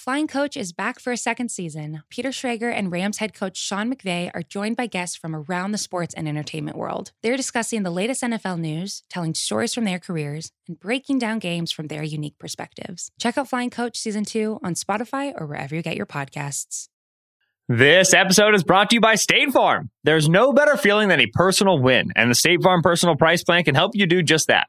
Flying Coach is back for a second season. Peter Schrager and Rams head coach Sean McVay are joined by guests from around the sports and entertainment world. They're discussing the latest NFL news, telling stories from their careers, and breaking down games from their unique perspectives. Check out Flying Coach Season 2 on Spotify or wherever you get your podcasts. This episode is brought to you by State Farm. There's no better feeling than a personal win, and the State Farm Personal Price Plan can help you do just that.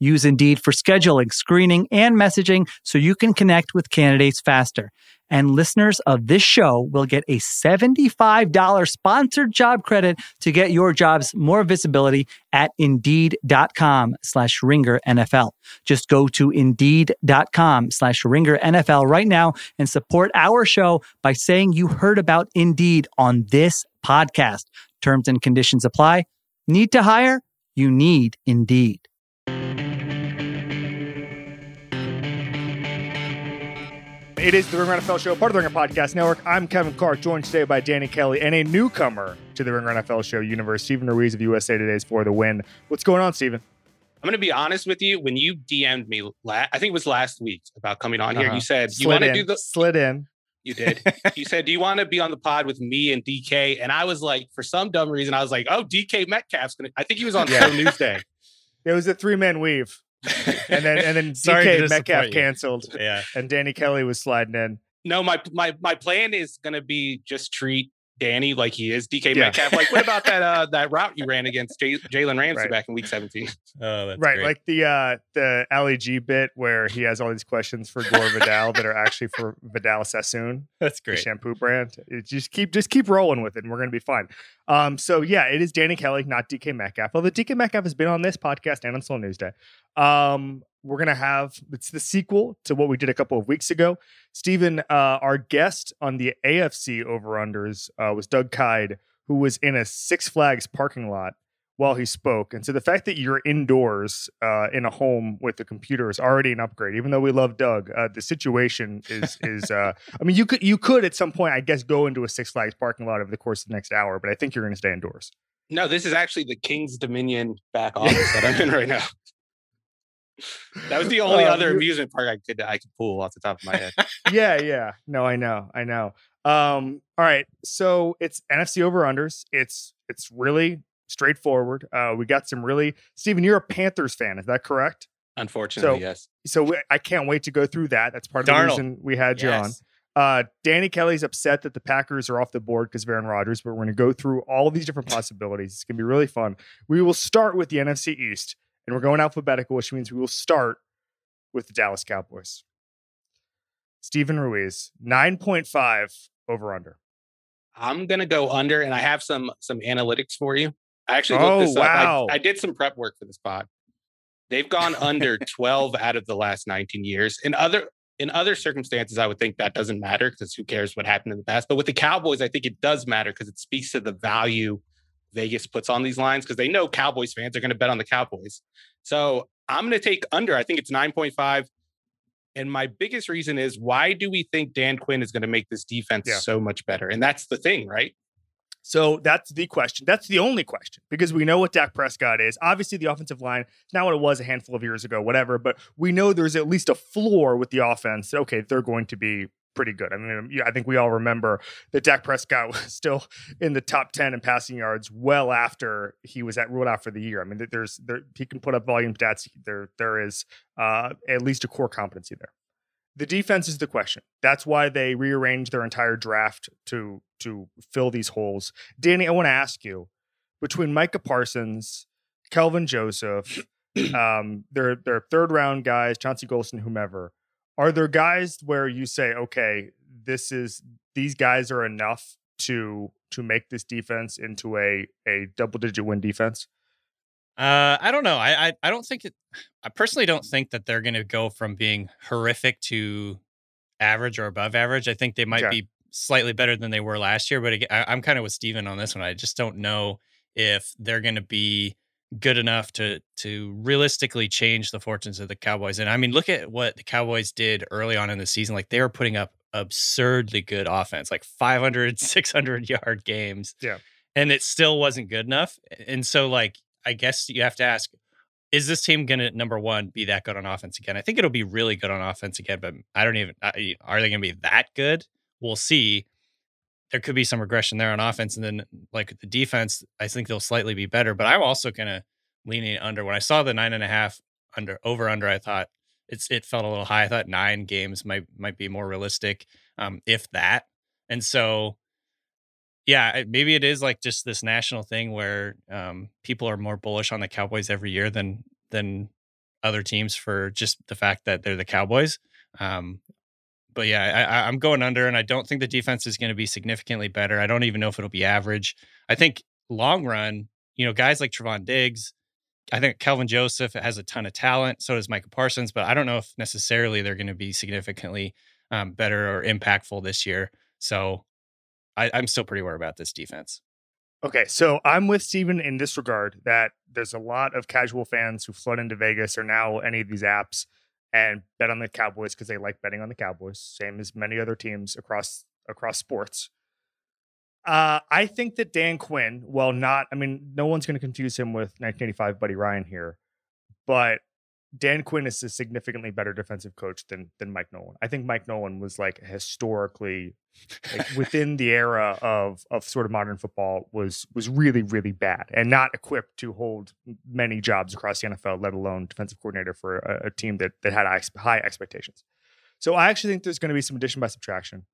Use Indeed for scheduling, screening, and messaging so you can connect with candidates faster. And listeners of this show will get a $75 sponsored job credit to get your jobs more visibility at indeed.com slash ringer NFL. Just go to indeed.com slash ringer NFL right now and support our show by saying you heard about Indeed on this podcast. Terms and conditions apply. Need to hire? You need Indeed. It is the Ringer NFL Show, part of the Ringer Podcast Network. I'm Kevin Clark, joined today by Danny Kelly and a newcomer to the Ring Ringer NFL Show universe, Steven Ruiz of USA Today's for the win. What's going on, Steven? I'm going to be honest with you. When you DM'd me, la- I think it was last week about coming on here, Uh-huh. you said Slid you want to do the. slid in. You did. you said, "Do you want to be on the pod with me and DK?" And I was like, for some dumb reason, I was like, "Oh, DK Metcalf's going to." I think he was on Yeah. Slow News Day. It was a three man weave, and then and then Sorry DK Metcalf canceled, Yeah. and Danny Kelly was sliding in. No, my my my plan is going to be just treat Danny like he is DK Yeah. Metcalf. Like, what about that uh that route you ran against J- Jalen Ramsey Right. back in Week 17? Oh, that's right, great. like the uh the Ali G bit where he has all these questions for Gore Vidal that are actually for Vidal Sassoon. that's the great. shampoo brand. It just keep just keep rolling with it, and we're gonna be fine. Um, so yeah, it is Danny Kelly, not DK Metcalf. Although DK Metcalf has been on this podcast and on Slow News Day. Um, we're gonna have it's the sequel to what we did a couple of weeks ago. Steven, uh, our guest on the AFC over unders uh, was Doug Kyed, who was in a Six Flags parking lot while he spoke. And so the fact that you're indoors uh, in a home with a computer is already an upgrade. Even though we love Doug, uh, the situation is is. Uh, I mean, you could you could at some point, I guess, go into a Six Flags parking lot over the course of the next hour, but I think you're going to stay indoors. No, this is actually the King's Dominion back office that I'm in right now. That was the only Uh, other amusement park I could I could pull off the top of my head. yeah, yeah. No, I know, I know. Um, all right, so it's NFC over unders. It's it's really straightforward. Uh, we got some really. Steven, you're a Panthers fan, is that correct? Unfortunately, So- yes. So we, I can't wait to go through that. That's part of the reason we had you on. Uh, Danny Kelly's upset that the Packers are off the board because of Aaron Rodgers, but we're going to go through all of these different possibilities. It's going to be really fun. We will start with the NFC East, and we're going alphabetical, which means we will start with the Dallas Cowboys. Steven Ruiz, 9.5 over under. I'm gonna go under, and I have some some analytics for you. I actually looked Oh, this up. I- I, did some prep work for this pod. They've gone under 12 out of the last 19 years. In other in other circumstances, I would think that doesn't matter because who cares what happened in the past. But with the Cowboys, I think it does matter because it speaks to the value Vegas puts on these lines because they know Cowboys fans are going to bet on the Cowboys. So I'm going to take under. I think it's 9.5. And my biggest reason is why do we think Dan Quinn is going to make this defense Yeah. so much better? And that's the thing, right? So that's the question. That's the only question because we know what Dak Prescott is. Obviously, the offensive line is not what it was a handful of years ago, whatever, but we know there's at least a floor with the offense. Okay, they're going to be pretty good. I mean, I think we all remember that Dak Prescott was still in the top 10 in passing yards well after he was at ruled out for the year. I mean, there's there he can put up volume stats. There there is uh, at least a core competency there. The defense is the question. That's why they rearranged their entire draft to to fill these holes. Danny, I want to ask you between Micah Parsons, Kelvin Joseph, um, their their third round guys, Chauncey Golston, whomever, are there guys where you say, okay, this is these guys are enough to to make this defense into a a double digit win defense? Uh, I don't know. I, I I don't think it. I personally don't think that they're going to go from being horrific to average or above average. I think they might Okay. be slightly better than they were last year. But again, I, I'm kind of with Steven on this one. I just don't know if they're going to be good enough to to realistically change the fortunes of the Cowboys. And I mean, look at what the Cowboys did early on in the season. Like they were putting up absurdly good offense, like 500, 600 yard games. Yeah. And it still wasn't good enough. And so, like, I guess you have to ask, is this team going to, number one, be that good on offense again? I think it'll be really good on offense again, but I don't even, I, are they going to be that good? We'll see. There could be some regression there on offense. And then, like, the defense, I think they'll slightly be better, but I'm also kind of leaning under. When I saw the nine and a half under, over under, I thought, it's it felt a little high. I thought nine games might might be more realistic, um, if that. And so, yeah, maybe it is like just this national thing where um, people are more bullish on the Cowboys every year than than other teams for just the fact that they're the Cowboys. Um, but yeah, I, I'm going under, and I don't think the defense is going to be significantly better. I don't even know if it'll be average. I think long run, you know, guys like Trevon Diggs, I think Kelvin Joseph has a ton of talent. So does Micah Parsons, but I don't know if necessarily they're going to be significantly um, better or impactful this year. So I, I'm still pretty worried about this defense. Okay, so I'm with Steven in this regard that there's a lot of casual fans who flood into Vegas or now any of these apps and bet on the Cowboys because they like betting on the Cowboys, same as many other teams across across sports. Uh, I think that Dan Quinn, well, not, I mean, no one's going to confuse him with 1985 Buddy Ryan here, but Dan Quinn is a significantly better defensive coach than than Mike Nolan. I think Mike Nolan was like historically like within the era of of sort of modern football was was really really bad and not equipped to hold many jobs across the NFL, let alone defensive coordinator for a, a team that that had high expectations. So I actually think there's going to be some addition by subtraction.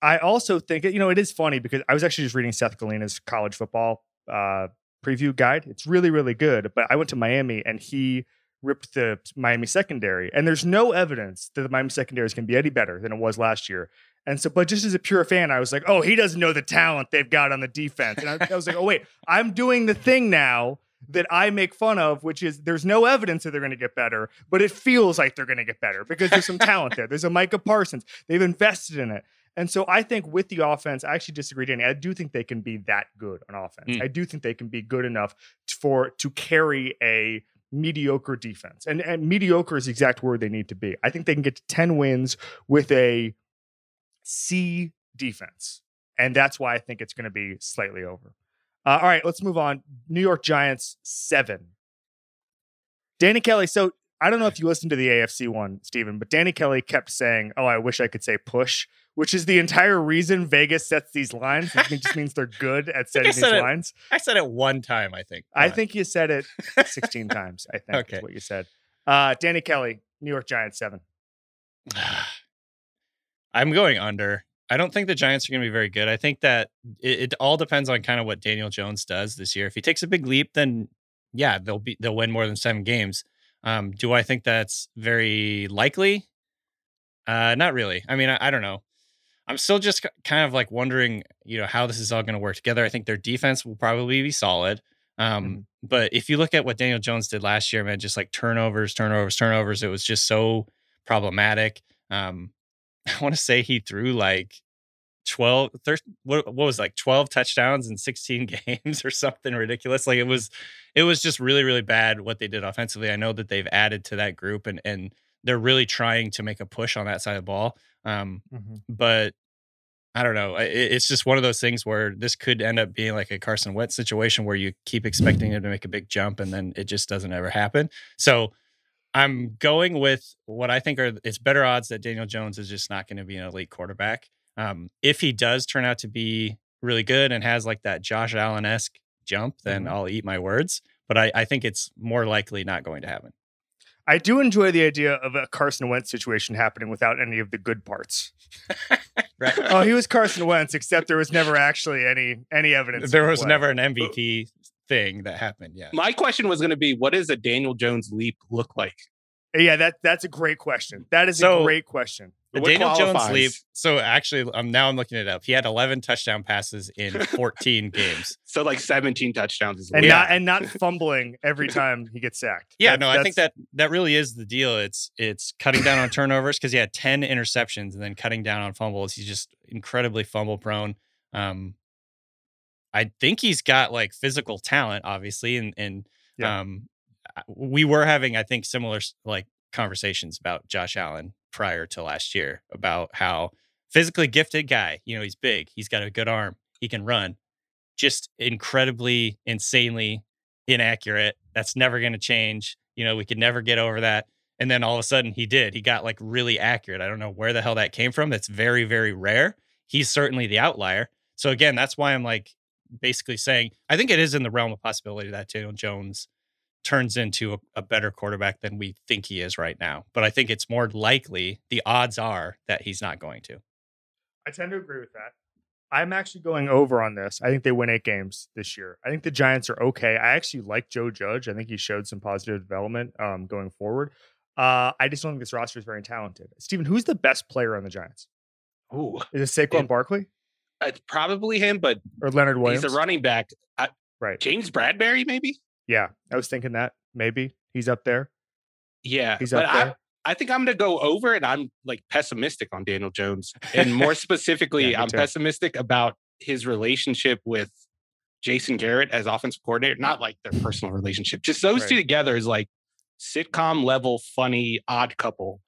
I also think you know it is funny because I was actually just reading Seth Galina's college football uh, preview guide. It's really really good. But I went to Miami and he ripped the Miami secondary, and there's no evidence that the Miami secondary is going to be any better than it was last year. And so, but just as a pure fan, I was like, oh, he doesn't know the talent they've got on the defense. And I, I was like, oh wait, I'm doing the thing now that I make fun of, which is there's no evidence that they're going to get better, but it feels like they're going to get better because there's some talent there. There's a Micah Parsons. They've invested in it. And so I think with the offense, I actually disagree, Danny. I do think they can be that good on offense. Mm. I do think they can be good enough for to carry a mediocre defense. And, and mediocre is the exact word they need to be. I think they can get to 10 wins with a C defense. And that's why I think it's going to be slightly over. Uh, all right, let's move on. New York Giants, seven. Danny Kelly. So I don't know if you listened to the AFC one, Steven, but Danny Kelly kept saying, "Oh, I wish I could say push," which is the entire reason Vegas sets these lines. It just means they're good at setting these it, lines. I said it one time, I think. I think you said it 16 times. I think okay. is what you said. Uh, Danny Kelly, New York Giants seven. I'm going under. I don't think the Giants are going to be very good. I think that it, it all depends on kind of what Daniel Jones does this year. If he takes a big leap, then yeah, they'll be they'll win more than seven games. Um, do I think that's very likely? Uh, not really. I mean, I, I don't know. I'm still just kind of like wondering, you know, how this is all going to work together. I think their defense will probably be solid. Um, mm-hmm. But if you look at what Daniel Jones did last year, man, just like turnovers, turnovers, turnovers, it was just so problematic. Um, I want to say he threw like 12 13, what, what was like 12 touchdowns in 16 games or something ridiculous? Like it was it was just really really bad what they did offensively. I know that they've added to that group and and they're really trying to make a push on that side of the ball um mm-hmm. but i don't know it, it's just one of those things where this could end up being like a carson wentz situation where you keep expecting him to make a big jump and then it just doesn't ever happen. So i'm going with what i think are it's better odds that daniel jones is just not going to be an elite quarterback um, if he does turn out to be really good and has like that Josh Allen esque jump, then mm-hmm. I'll eat my words. But I, I think it's more likely not going to happen. I do enjoy the idea of a Carson Wentz situation happening without any of the good parts. right. Oh, he was Carson Wentz, except there was never actually any any evidence. There was never an MVP thing that happened. Yeah. My question was going to be, what does a Daniel Jones leap look like? Yeah, that that's a great question. That is so, a great question What Daniel Jones qualifies? leap. So actually, um, now I'm looking it up. He had 11 touchdown passes in 14 games. So like 17 touchdowns is and not and not fumbling every time he gets sacked. Yeah, That- no, I think that that really is the deal. It's it's cutting down on turnovers because he had 10 interceptions and then cutting down on fumbles. He's just incredibly fumble prone. Um, I think he's got like physical talent, obviously, and and Yeah. um, we were having I think similar like conversations about Josh Allen prior to last year about how physically gifted guy. You know, he's big, he's got a good arm, he can run, just incredibly, insanely inaccurate. That's never going to change. You know, we could never get over that. And then all of a sudden he did. He got like really accurate. I don't know where the hell that came from. That's very, very rare. He's certainly the outlier. So again, that's why I'm like basically saying I think it is in the realm of possibility that Daniel Jones turns into a, a better quarterback than we think he is right now. But I think it's more likely the odds are that he's not going to. I tend to agree with that. I'm actually going over on this. I think they win eight games this year. I think the Giants are okay. I actually like Joe Judge. I think he showed some positive development um, going forward. Uh, I just don't think this roster is very talented. Steven, who's the best player on the Giants? Ooh, Is it Saquon And- Barkley it's probably him, but or Leonard Williams? he's a running back. I, Right. James Bradberry, maybe. Yeah, I was thinking that maybe he's up there. Yeah, He's up I, there. I think I'm going to go over, and I'm like pessimistic on Daniel Jones, and more specifically, Yeah, I'm too. pessimistic about his relationship with Jason Garrett as offensive coordinator. Not like their personal relationship, just those two together is like sitcom level funny odd couple.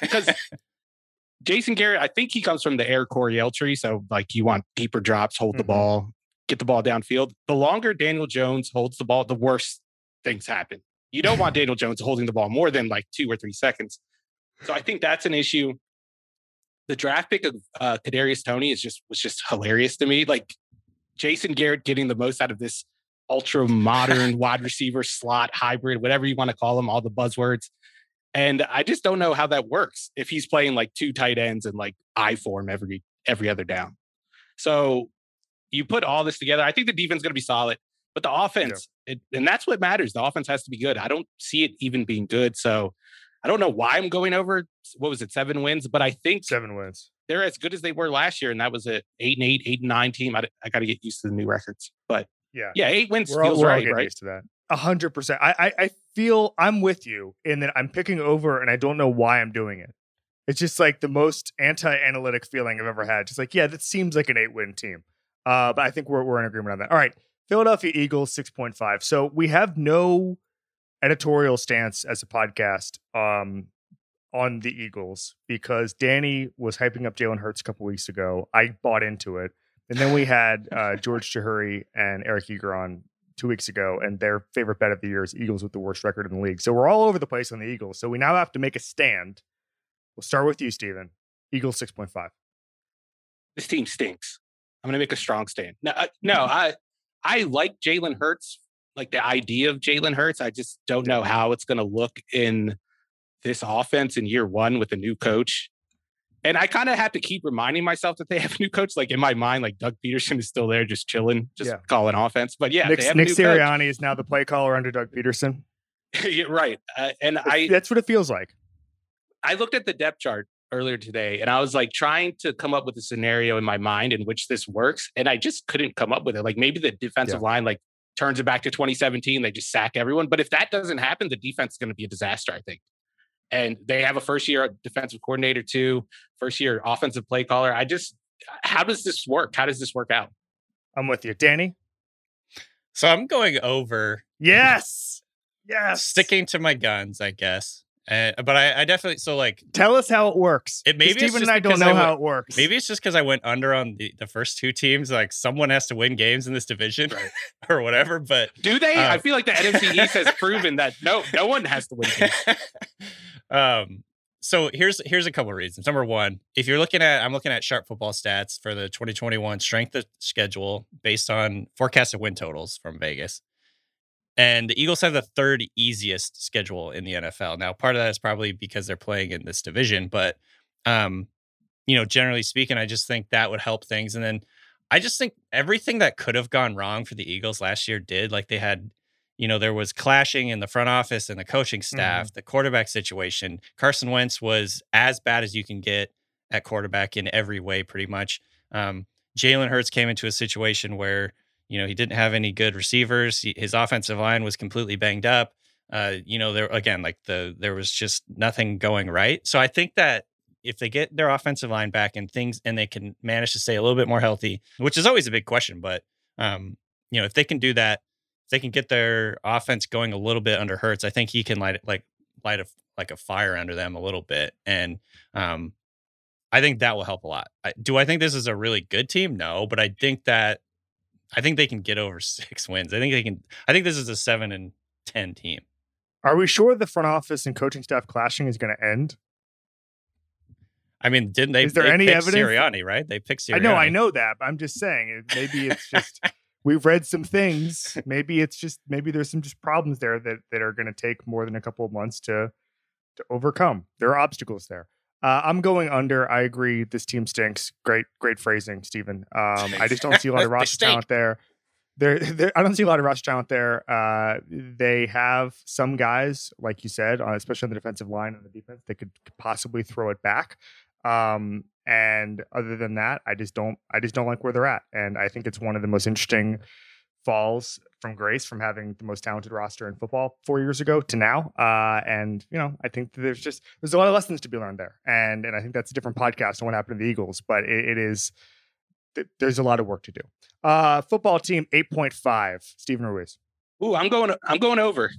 Because Jason Garrett, I think he comes from the Air Coryell tree, so like you want deeper drops, hold the Mhm. ball, get the ball downfield. The longer Daniel Jones holds the ball, the worse things happen. You don't want Daniel Jones holding the ball more than like two or three seconds. So I think that's an issue. The draft pick of uh, Kadarius Toney is just was just hilarious to me. Like Jason Garrett getting the most out of this ultra modern wide receiver slot hybrid, whatever you want to call them, all the buzzwords. And I just don't know how that works if he's playing like two tight ends and like I form every every other down. So you put all this together. I think the defense is going to be solid, but the offense, it, and that's what matters. The offense has to be good. I don't see it even being good. So I don't know why I'm going over. What was it, seven wins? But I think Seven wins. they're as good as they were last year, and that was a eight and eight, eight and nine team. I, I got to get used to the new records, but Yeah. yeah, eight wins We're all, feels all right, right? used to that. A hundred percent. I, I feel I'm with you in that I'm picking over, and I don't know why I'm doing it. It's just like the most anti-analytic feeling I've ever had. Just like, yeah, that seems like an eight-win team. Uh, but I think we're we're in agreement on that. All right, Philadelphia Eagles six point five. So we have no editorial stance as a podcast um on the Eagles because Danny was hyping up Jalen Hurts a couple weeks ago. I bought into it. And then we had uh, George Chahrouri and Eric Eager on two weeks ago, and their favorite bet of the year is Eagles with the worst record in the league. So we're all over the place on the Eagles. So we now have to make a stand. We'll start with you, Steven. Eagles 6.5. This team stinks. I'm going to make a strong stand. No, I, no, I I like Jalen Hurts, like the idea of Jalen Hurts. I just don't know how it's going to look in this offense in year one with a new coach. And I kind of have to keep reminding myself that they have a new coach. Like in my mind, like Doug Pederson is still there, just chilling, just Yeah. calling offense. But yeah, Nick, they have Nick a new coach. Sirianni is now the play caller under Doug Pederson. Yeah, right. Uh, and I That's what it feels like. I looked at the depth chart earlier today and I was like trying to come up with a scenario in my mind in which this works. And I just couldn't come up with it. Like maybe the defensive line like turns it back to 2017. They just sack everyone. But if that doesn't happen, the defense is going to be a disaster, I think. And they have a first year defensive coordinator too, first year offensive play caller. I just, how does this work? How does this work out? I'm with you. Danny? So I'm going over, Yes. Yes. sticking to my guns, I guess. Uh, but I, I definitely so like Tell us how it works. It- maybe it's Steven and I don't know I how it works. maybe it's just because I went under on the, the first two teams. Like someone has to win games in this division or whatever. But Do they? Uh, I feel like the NFC East has proven that no, no one has to win. games. um, so here's here's a couple of reasons. Number one, if you're looking at, I'm looking at sharp football stats for the 2021 strength of schedule based on forecasted win totals from Vegas. And the Eagles have the third easiest schedule in the NFL. Now, part of that is probably because they're playing in this division, but um, you know, generally speaking, I just think that would help things. And then I just think everything that could have gone wrong for the Eagles last year did. Like they had you know, there was clashing in the front office and the coaching staff, the quarterback situation. Carson Wentz was as bad as you can get at quarterback in every way, pretty much. Um, Jalen Hurts came into a situation where, you know, he didn't have any good receivers. He, his offensive line was completely banged up. Uh, you know, there again, like the there was just nothing going right. So I think that if they get their offensive line back and things and they can manage to stay a little bit more healthy, which is always a big question, but um, you know, if they can do that, if they can get their offense going a little bit under Hurts, I think he can light like light a like a fire under them a little bit, and um, I think that will help a lot. I, do I think this is a really good team? No, but I think that I think they can get over six wins. I think they can. I think this is a seven and ten team. Are we sure the front office and coaching staff clashing is going to end? I mean, didn't they? Is there they any evidence? Sirianni, right? They picked Sirianni. I know, I know that, but I'm just saying. Maybe it's just we've read some things. Maybe it's just maybe there's some just problems there that that are going to take more than a couple of months to to overcome. There are obstacles there. Uh, I'm going under. I agree. This team stinks. Great, great phrasing, Steven. Um, I just don't see a lot of roster talent there. There, there, I don't see a lot of roster talent there. Uh, they have some guys, like you said, uh, especially on the defensive line and the defense, that could possibly throw it back. Um, and other than that, I just don't, I just don't like where they're at. And I think it's one of the most interesting falls from grace from having the most talented roster in football four years ago to now. Uh, and you know, I think there's just there's a lot of lessons to be learned there. And and I think that's a different podcast on what happened to the Eagles, but it, it is th- there's a lot of work to do. Uh, football team eight point five. Steven Ruiz. Ooh, I'm going. I'm going over,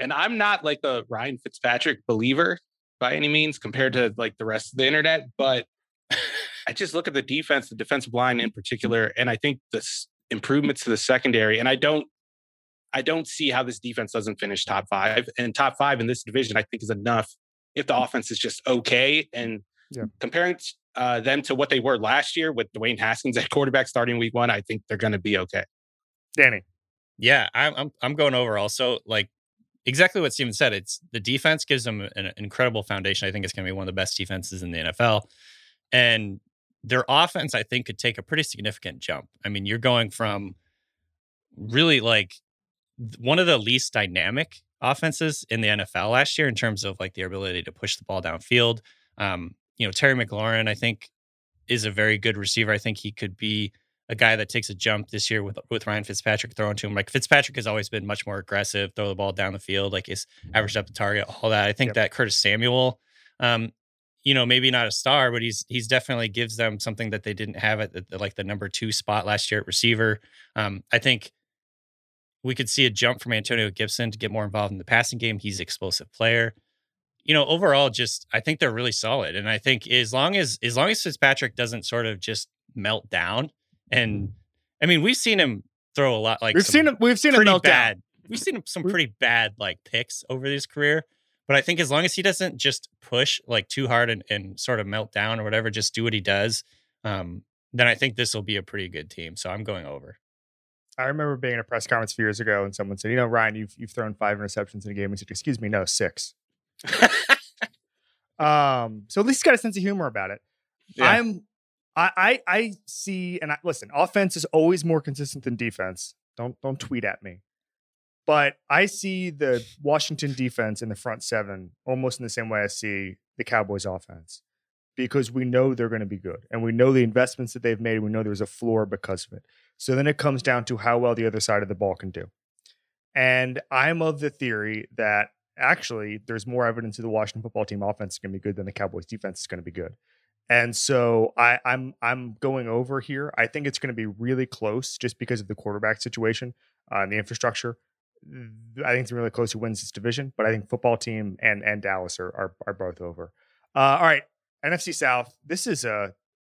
and I'm not like a Ryan Fitzpatrick believer by any means compared to like the rest of the internet, but I just look at the defense, the defensive line in particular, and I think the s- improvements to the secondary, and I don't. I don't see how this defense doesn't finish top five. And top five in this division, I think, is enough if the offense is just okay. And Yeah. comparing uh, them to what they were last year with Dwayne Haskins at quarterback starting week one, I think they're going to be okay. Danny. Yeah, I'm I'm I'm going over also like exactly what Steven said. It's the defense gives them an incredible foundation. I think it's going to be one of the best defenses in the NFL, and their offense I think could take a pretty significant jump. I mean, you're going from really like one of the least dynamic offenses in the NFL last year in terms of like their ability to push the ball downfield. Um, you know, Terry McLaurin I think is a very good receiver. I think he could be a guy that takes a jump this year with with Ryan Fitzpatrick throwing to him. Like Fitzpatrick has always been much more aggressive, throw the ball down the field, like he's averaged up the target, all that. I think Yep. that Curtis Samuel, um, you know, maybe not a star, but he's he's definitely gives them something that they didn't have at the, the- like the number two spot last year at receiver. Um, I think we could see a jump from Antonio Gibson to get more involved in the passing game. He's an explosive player. You know, overall, just I think they're really solid, and I think as long as as long as Fitzpatrick doesn't sort of just melt down, and I mean we've seen him throw a lot like we've seen him. We've seen him melt down. bad. We've seen some pretty bad like picks over his career. But I think as long as he doesn't just push like too hard and, and sort of melt down or whatever, just do what he does, um, then I think this will be a pretty good team. So I'm going over. I remember being in a press conference a few years ago, and someone said, "You know, Ryan, you've you've thrown five interceptions in a game." We said, "Excuse me, no, six. um, so at least he's got a sense of humor about it. Yeah. I'm, I, I, I see, and I, listen, offense is always more consistent than defense. Don't don't tweet at me, but I see the Washington defense in the front seven almost in the same way I see the Cowboys offense. Because we know they're going to be good, and we know the investments that they've made. We know there's a floor because of it. So then it comes down to how well the other side of the ball can do. And I'm of the theory that actually there's more evidence that the Washington football team offense is going to be good than the Cowboys defense is going to be good. And so I, I'm I'm going over here. I think it's going to be really close just because of the quarterback situation uh, and the infrastructure. I think it's really close who wins this division, but I think football team and and Dallas are are, are both over. Uh, all right, NFC South. This is a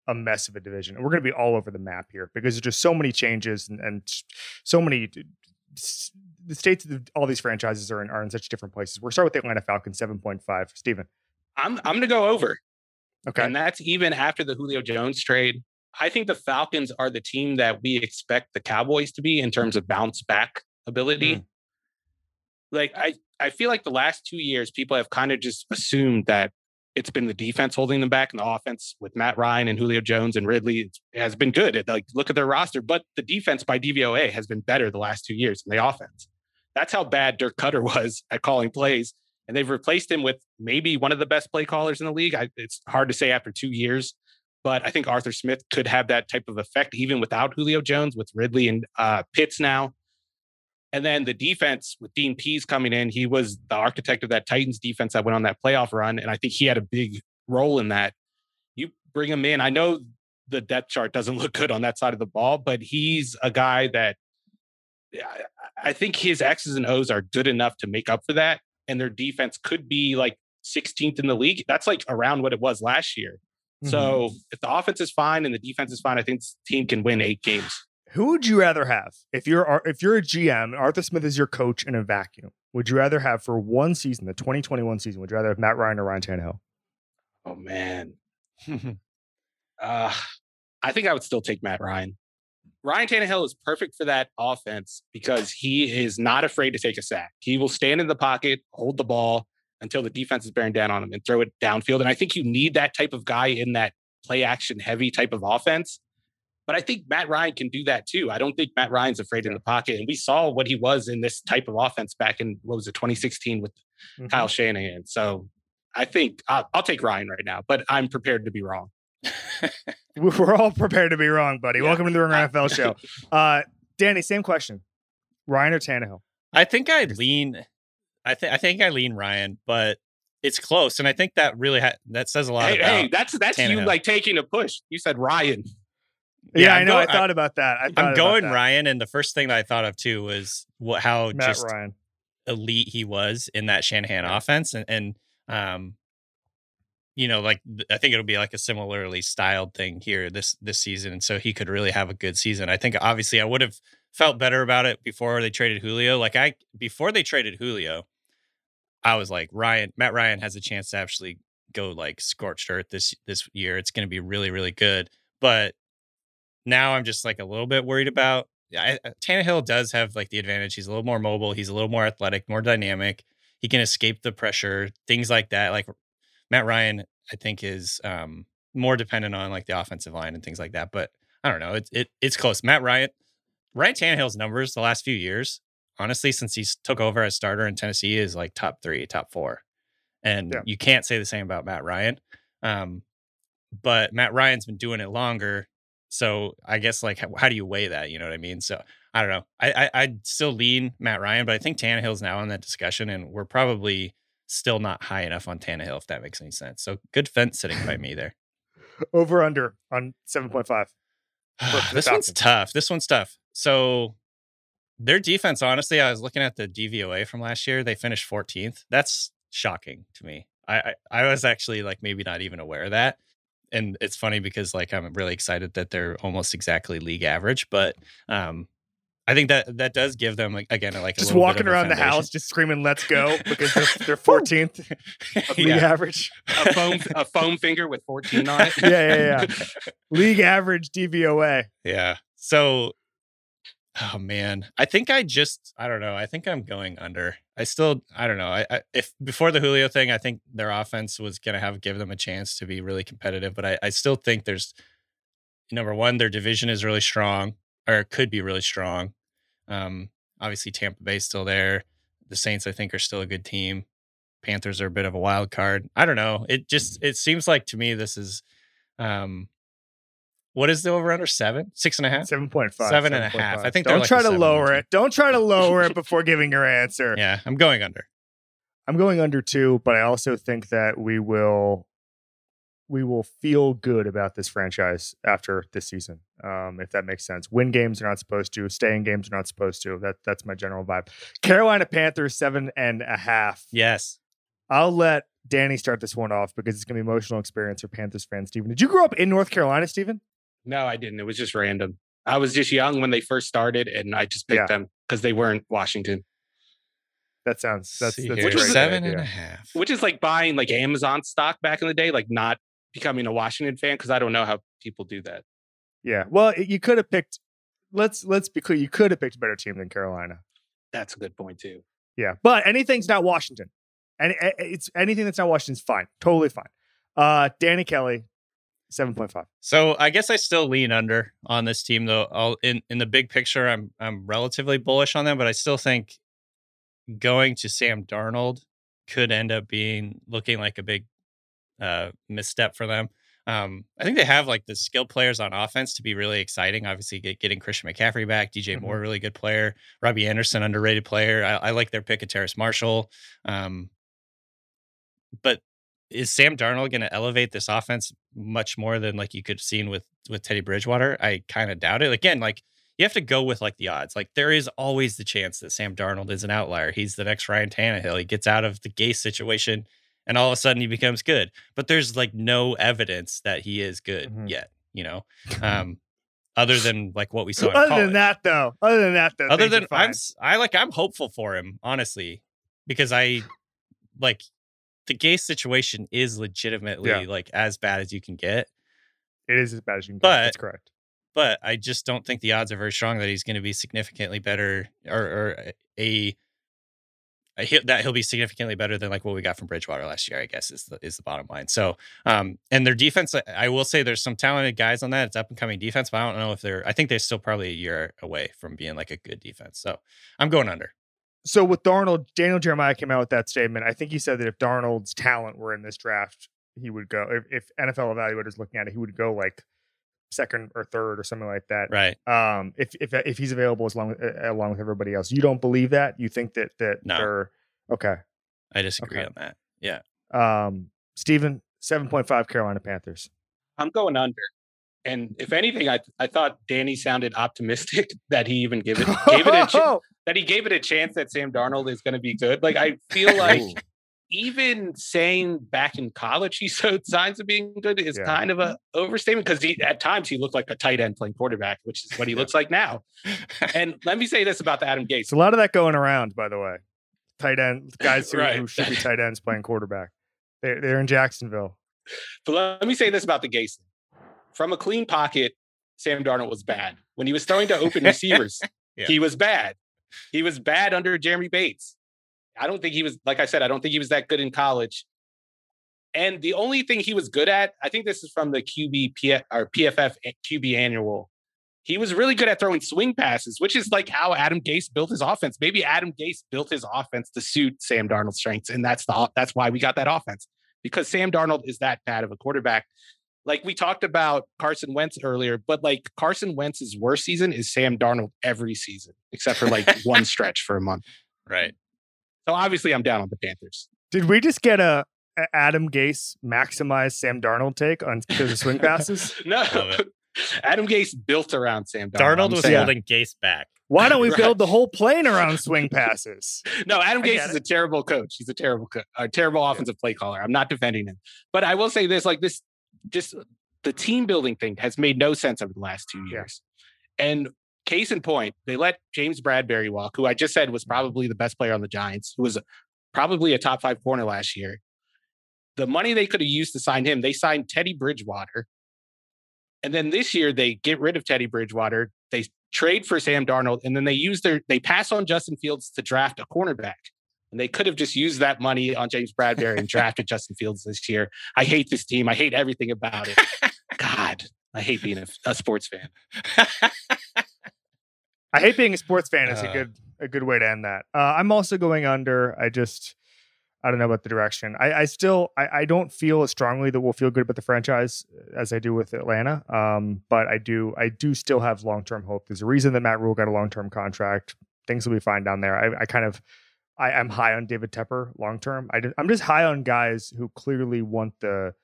a mess of a division, and we're going to be all over the map here because there's just so many changes and, and so many. The states of all these franchises are in, are in such different places. We're start with the Atlanta Falcons, seven point five. Steven, I'm I'm going to go over. okay, And that's even after the Julio Jones trade. I think the Falcons are the team that we expect the Cowboys to be in terms of bounce back ability. Like I, I feel like the last two years, people have kind of just assumed that it's been the defense holding them back, and the offense with Matt Ryan and Julio Jones and Ridley has been good. It, like look at their roster, but the defense by DVOA has been better the last two years than the offense. That's how bad Dirk Koetter was at calling plays. And they've replaced him with maybe one of the best play callers in the league. I, it's hard to say after two years, but I think Arthur Smith could have that type of effect even without Julio Jones, with Ridley and uh, Pitts now. And then the defense with Dean Pees coming in, he was the architect of that Titans defense that went on that playoff run. And I think he had a big role in that. You bring him in. I know the depth chart doesn't look good on that side of the ball, but he's a guy that I think his X's and O's are good enough to make up for that. And their defense could be like 16th in the league. That's like around what it was last year. Mm-hmm. So if the offense is fine and the defense is fine, I think this team can win eight games. Who would you rather have if you're if you're a GM? Arthur Smith is your coach in a vacuum. Would you rather have for one season, the 2021 season? Would you rather have Matt Ryan or Ryan Tannehill? Oh man, uh, I think I would still take Matt Ryan. Ryan Tannehill is perfect for that offense because he is not afraid to take a sack. He will stand in the pocket, hold the ball until the defense is bearing down on him and throw it downfield. And I think you need that type of guy in that play action heavy type of offense. But I think Matt Ryan can do that too. I don't think Matt Ryan's afraid in the pocket. And we saw what he was in this type of offense back in, what was it, 2016 with mm-hmm. Kyle Shanahan. So I think I'll, I'll take Ryan right now, but I'm prepared to be wrong. We're all prepared to be wrong, buddy. Yeah. Welcome to the Ringer NFL show. Uh, Danny, same question. Ryan or Tannehill? I think I'd lean. I think I think I lean Ryan, but it's close, and I think that really ha- that says a lot. Hey, hey that's that's Tannehill. you like taking a push. You said Ryan. Yeah, yeah I know. Going, I thought about that. I am going Ryan, and the first thing that I thought of too was what how Matt just Ryan. elite he was in that Shanahan yeah. offense, and, and um, you know, like I think it'll be like a similarly styled thing here this this season, and so he could really have a good season. I think obviously I would have felt better about it before they traded Julio. Like I before they traded Julio, I was like Ryan Matt Ryan has a chance to actually go like scorched earth this this year. It's going to be really really good, but now I'm just like a little bit worried about. I, Tannehill does have like the advantage. He's a little more mobile. He's a little more athletic, more dynamic. He can escape the pressure, things like that. Like Matt Ryan, I think is um, more dependent on like the offensive line and things like that. But I don't know. It's it, it's close. Matt Ryan, Ryan Tannehill's numbers the last few years, honestly, since he took over as starter in Tennessee, is like top three, top four, and yeah. you can't say the same about Matt Ryan. Um, but Matt Ryan's been doing it longer so I guess like how, how, do you weigh that? You know what I mean? So I don't know. I, I would still lean Matt Ryan, but I think Tannehill's now in that discussion, and we're probably still not high enough on Tannehill if that makes any sense. So good fence sitting by me there. Over under on seven point five. this one's tough. This one's tough. So their defense, honestly, I was looking at the DVOA from last year. They finished 14th. That's shocking to me. I, I, I was actually like maybe not even aware of that and it's funny because like I'm really excited that they're almost exactly league average, but um, I think that that does give them like, again like just walking around the house just screaming "Let's go" because they're, 14th league yeah. average. A foam a foam finger with 14 on it. yeah, yeah, yeah. league average DVOA. Yeah. So Oh man, I think I just I don't know. I think I'm going under. I still I don't know. I, I if before the Julio thing, I think their offense was gonna have give them a chance to be really competitive. But I, I still think there's number one, their division is really strong or could be really strong. Um, obviously Tampa Bay's still there. The Saints I think are still a good team. Panthers are a bit of a wild card. I don't know. It just it seems like to me this is um what is the over under seven? Six and a half? Seven point five. Seven and a half. I think don't like try to lower it. Don't try to lower it before giving your answer. Yeah, I'm going under. I'm going under two, but I also think that we will we will feel good about this franchise after this season, um, if that makes sense. Win games are not supposed to. Stay in games are not supposed to. That that's my general vibe. Carolina Panthers seven and a half. Yes, I'll let Danny start this one off because it's going to be emotional experience for Panthers fans. Steven, did you grow up in North Carolina, Steven? No, I didn't. It was just random. I was just young when they first started, and I just picked yeah. them because they weren't Washington. That sounds that's, See that's which is seven and a half. Which is like buying like Amazon stock back in the day, like not becoming a Washington fan because I don't know how people do that. Yeah, well, you could have picked. Let's let's be clear. You could have picked a better team than Carolina. That's a good point too. Yeah, but anything's not Washington, and it's anything that's not Washington's fine, totally fine. Uh, Danny Kelly, 7.5. So I guess I still lean under on this team though. I'll, in in the big picture, I'm I'm relatively bullish on them, but I still think going to Sam Darnold could end up being looking like a big uh, misstep for them. Um, I think they have like the skill players on offense to be really exciting. Obviously, get, getting Christian McCaffrey back, DJ Mhm. Moore, really good player. Robbie Anderson, underrated player. I, I like their pick of Terrace Marshall. Um, but is Sam Darnold going to elevate this offense much more than like you could have seen with with Teddy Bridgewater? I kind of doubt it. Again, like you have to go with like the odds. Like there is always the chance that Sam Darnold is an outlier. He's the next Ryan Tannehill. He gets out of the Gase situation and all of a sudden he becomes good. But there's like no evidence that he is good Mhm. yet, you know. Um other than like what we saw Other than that, though, other than that, though, other than. I'm I like I'm hopeful for him, honestly, because I like the Gase situation is legitimately Yeah. like as bad as you can get. it is as bad as you can get. But- That's correct. but I just don't think the odds are very strong that he's going to be significantly better or, or a, a that he'll be significantly better than like what we got from Bridgewater last year. I guess is the is the bottom line. So, um, and their defense, I- I will say there's some talented guys on that. It's up and coming defense, but I don't know if they're. I think they're still probably a year away from being like a good defense. So I'm going under. So with Darnold, Daniel Jeremiah came out with that statement. I think he said that if Darnold's talent were in this draft, he would go. If, if NFL evaluators looking at it, he would go like second or third or something like that. Right. Um, if if if he's available as long uh, along with everybody else, you don't believe that? You think that that No. they're okay? I disagree Okay. on that. Yeah. Um, Steven, seven point five Carolina Panthers. I'm going under. And if anything, I I thought Danny sounded optimistic that he even gave it gave it a ch- that he gave it a chance that Sam Darnold is going to be good. Like I feel like even saying back in college he showed signs of being good is Yeah. kind of a overstatement because he at times he looked like a tight end playing quarterback, which is what he looks like now. And let me say this about the Adam Gase. It's a lot of that going around, by the way. Tight end guys who, who should be tight ends playing quarterback. They're, they're in Jacksonville. But let me say this about the Gase. From a clean pocket, Sam Darnold was bad. When he was throwing to open receivers, Yeah. he was bad. He was bad under Jeremy Bates. I don't think he was, like I said, I don't think he was that good in college. And the only thing he was good at, I think this is from the QB P- or PFF QB annual. He was really good at throwing swing passes, which is like how Adam Gase built his offense. Maybe Adam Gase built his offense to suit Sam Darnold's strengths, and that's the that's why we got that offense because Sam Darnold is that bad of a quarterback. Like we talked about Carson Wentz earlier, but like Carson Wentz's worst season is Sam Darnold every season, except for like one stretch for a month. Right. So obviously, I'm down on the Panthers. Did we just get a, a Adam Gase maximize Sam Darnold take on because of swing passes? No, Adam Gase built around Sam Darnold. Darnold I'm was saying- holding Gase back. Why don't we Right. build the whole plane around swing passes? No, Adam I Gase get is a terrible coach. He's a terrible, co- a terrible offensive play caller. I'm not defending him, but I will say this: like this, just uh, the team building thing has made no sense over the last two Yeah. years. And case in point, they let James Bradberry walk, who I just said was probably the best player on the Giants, who was probably a top five corner last year. The money they could have used to sign him, they signed Teddy Bridgewater. And then this year they get rid of Teddy Bridgewater. They trade for Sam Darnold, and then they use their they pass on Justin Fields to draft a cornerback. And they could have just used that money on James Bradberry and drafted Justin Fields this year. I hate this team. I hate everything about it. God, I hate being a, a sports fan. I hate being a sports fan. Is a Uh. good a good way to end that. Uh, I'm also going under. I just I don't know about the direction. I, I still I, I don't feel as strongly that we'll feel good about the franchise as I do with Atlanta. Um, but I do I do still have long term hope. There's a reason that Matt Rhule got a long term contract. Things will be fine down there. I, I kind of I am high on David Tepper long term. I am just high on guys who clearly want the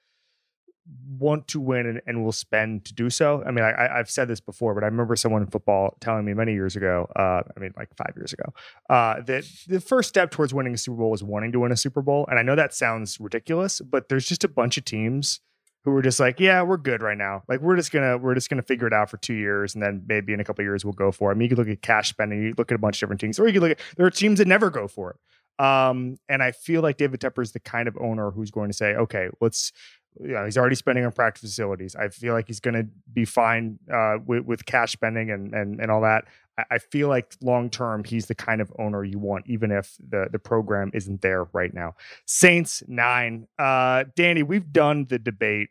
want to win and, and will spend to do so. I mean, I, I've said this before, but I remember someone in football telling me many years ago, uh, I mean, like five years ago, uh, that the first step towards winning a Super Bowl is wanting to win a Super Bowl. And I know that sounds ridiculous, but there's just a bunch of teams who were just like, yeah, we're good right now. Like we're just gonna we're just gonna figure it out for two years, and then maybe in a couple of years we'll go for it. I mean, you could look at cash spending, you look at a bunch of different teams, or you could look at there are teams that never go for it. Um, and I feel like David Tepper is the kind of owner who's going to say, okay, let's you know, he's already spending on practice facilities. I feel like he's going to be fine uh, with, with cash spending and and and all that. I, I feel like long term, he's the kind of owner you want, even if the the program isn't there right now. Saints nine. Uh, Danny, we've done the debate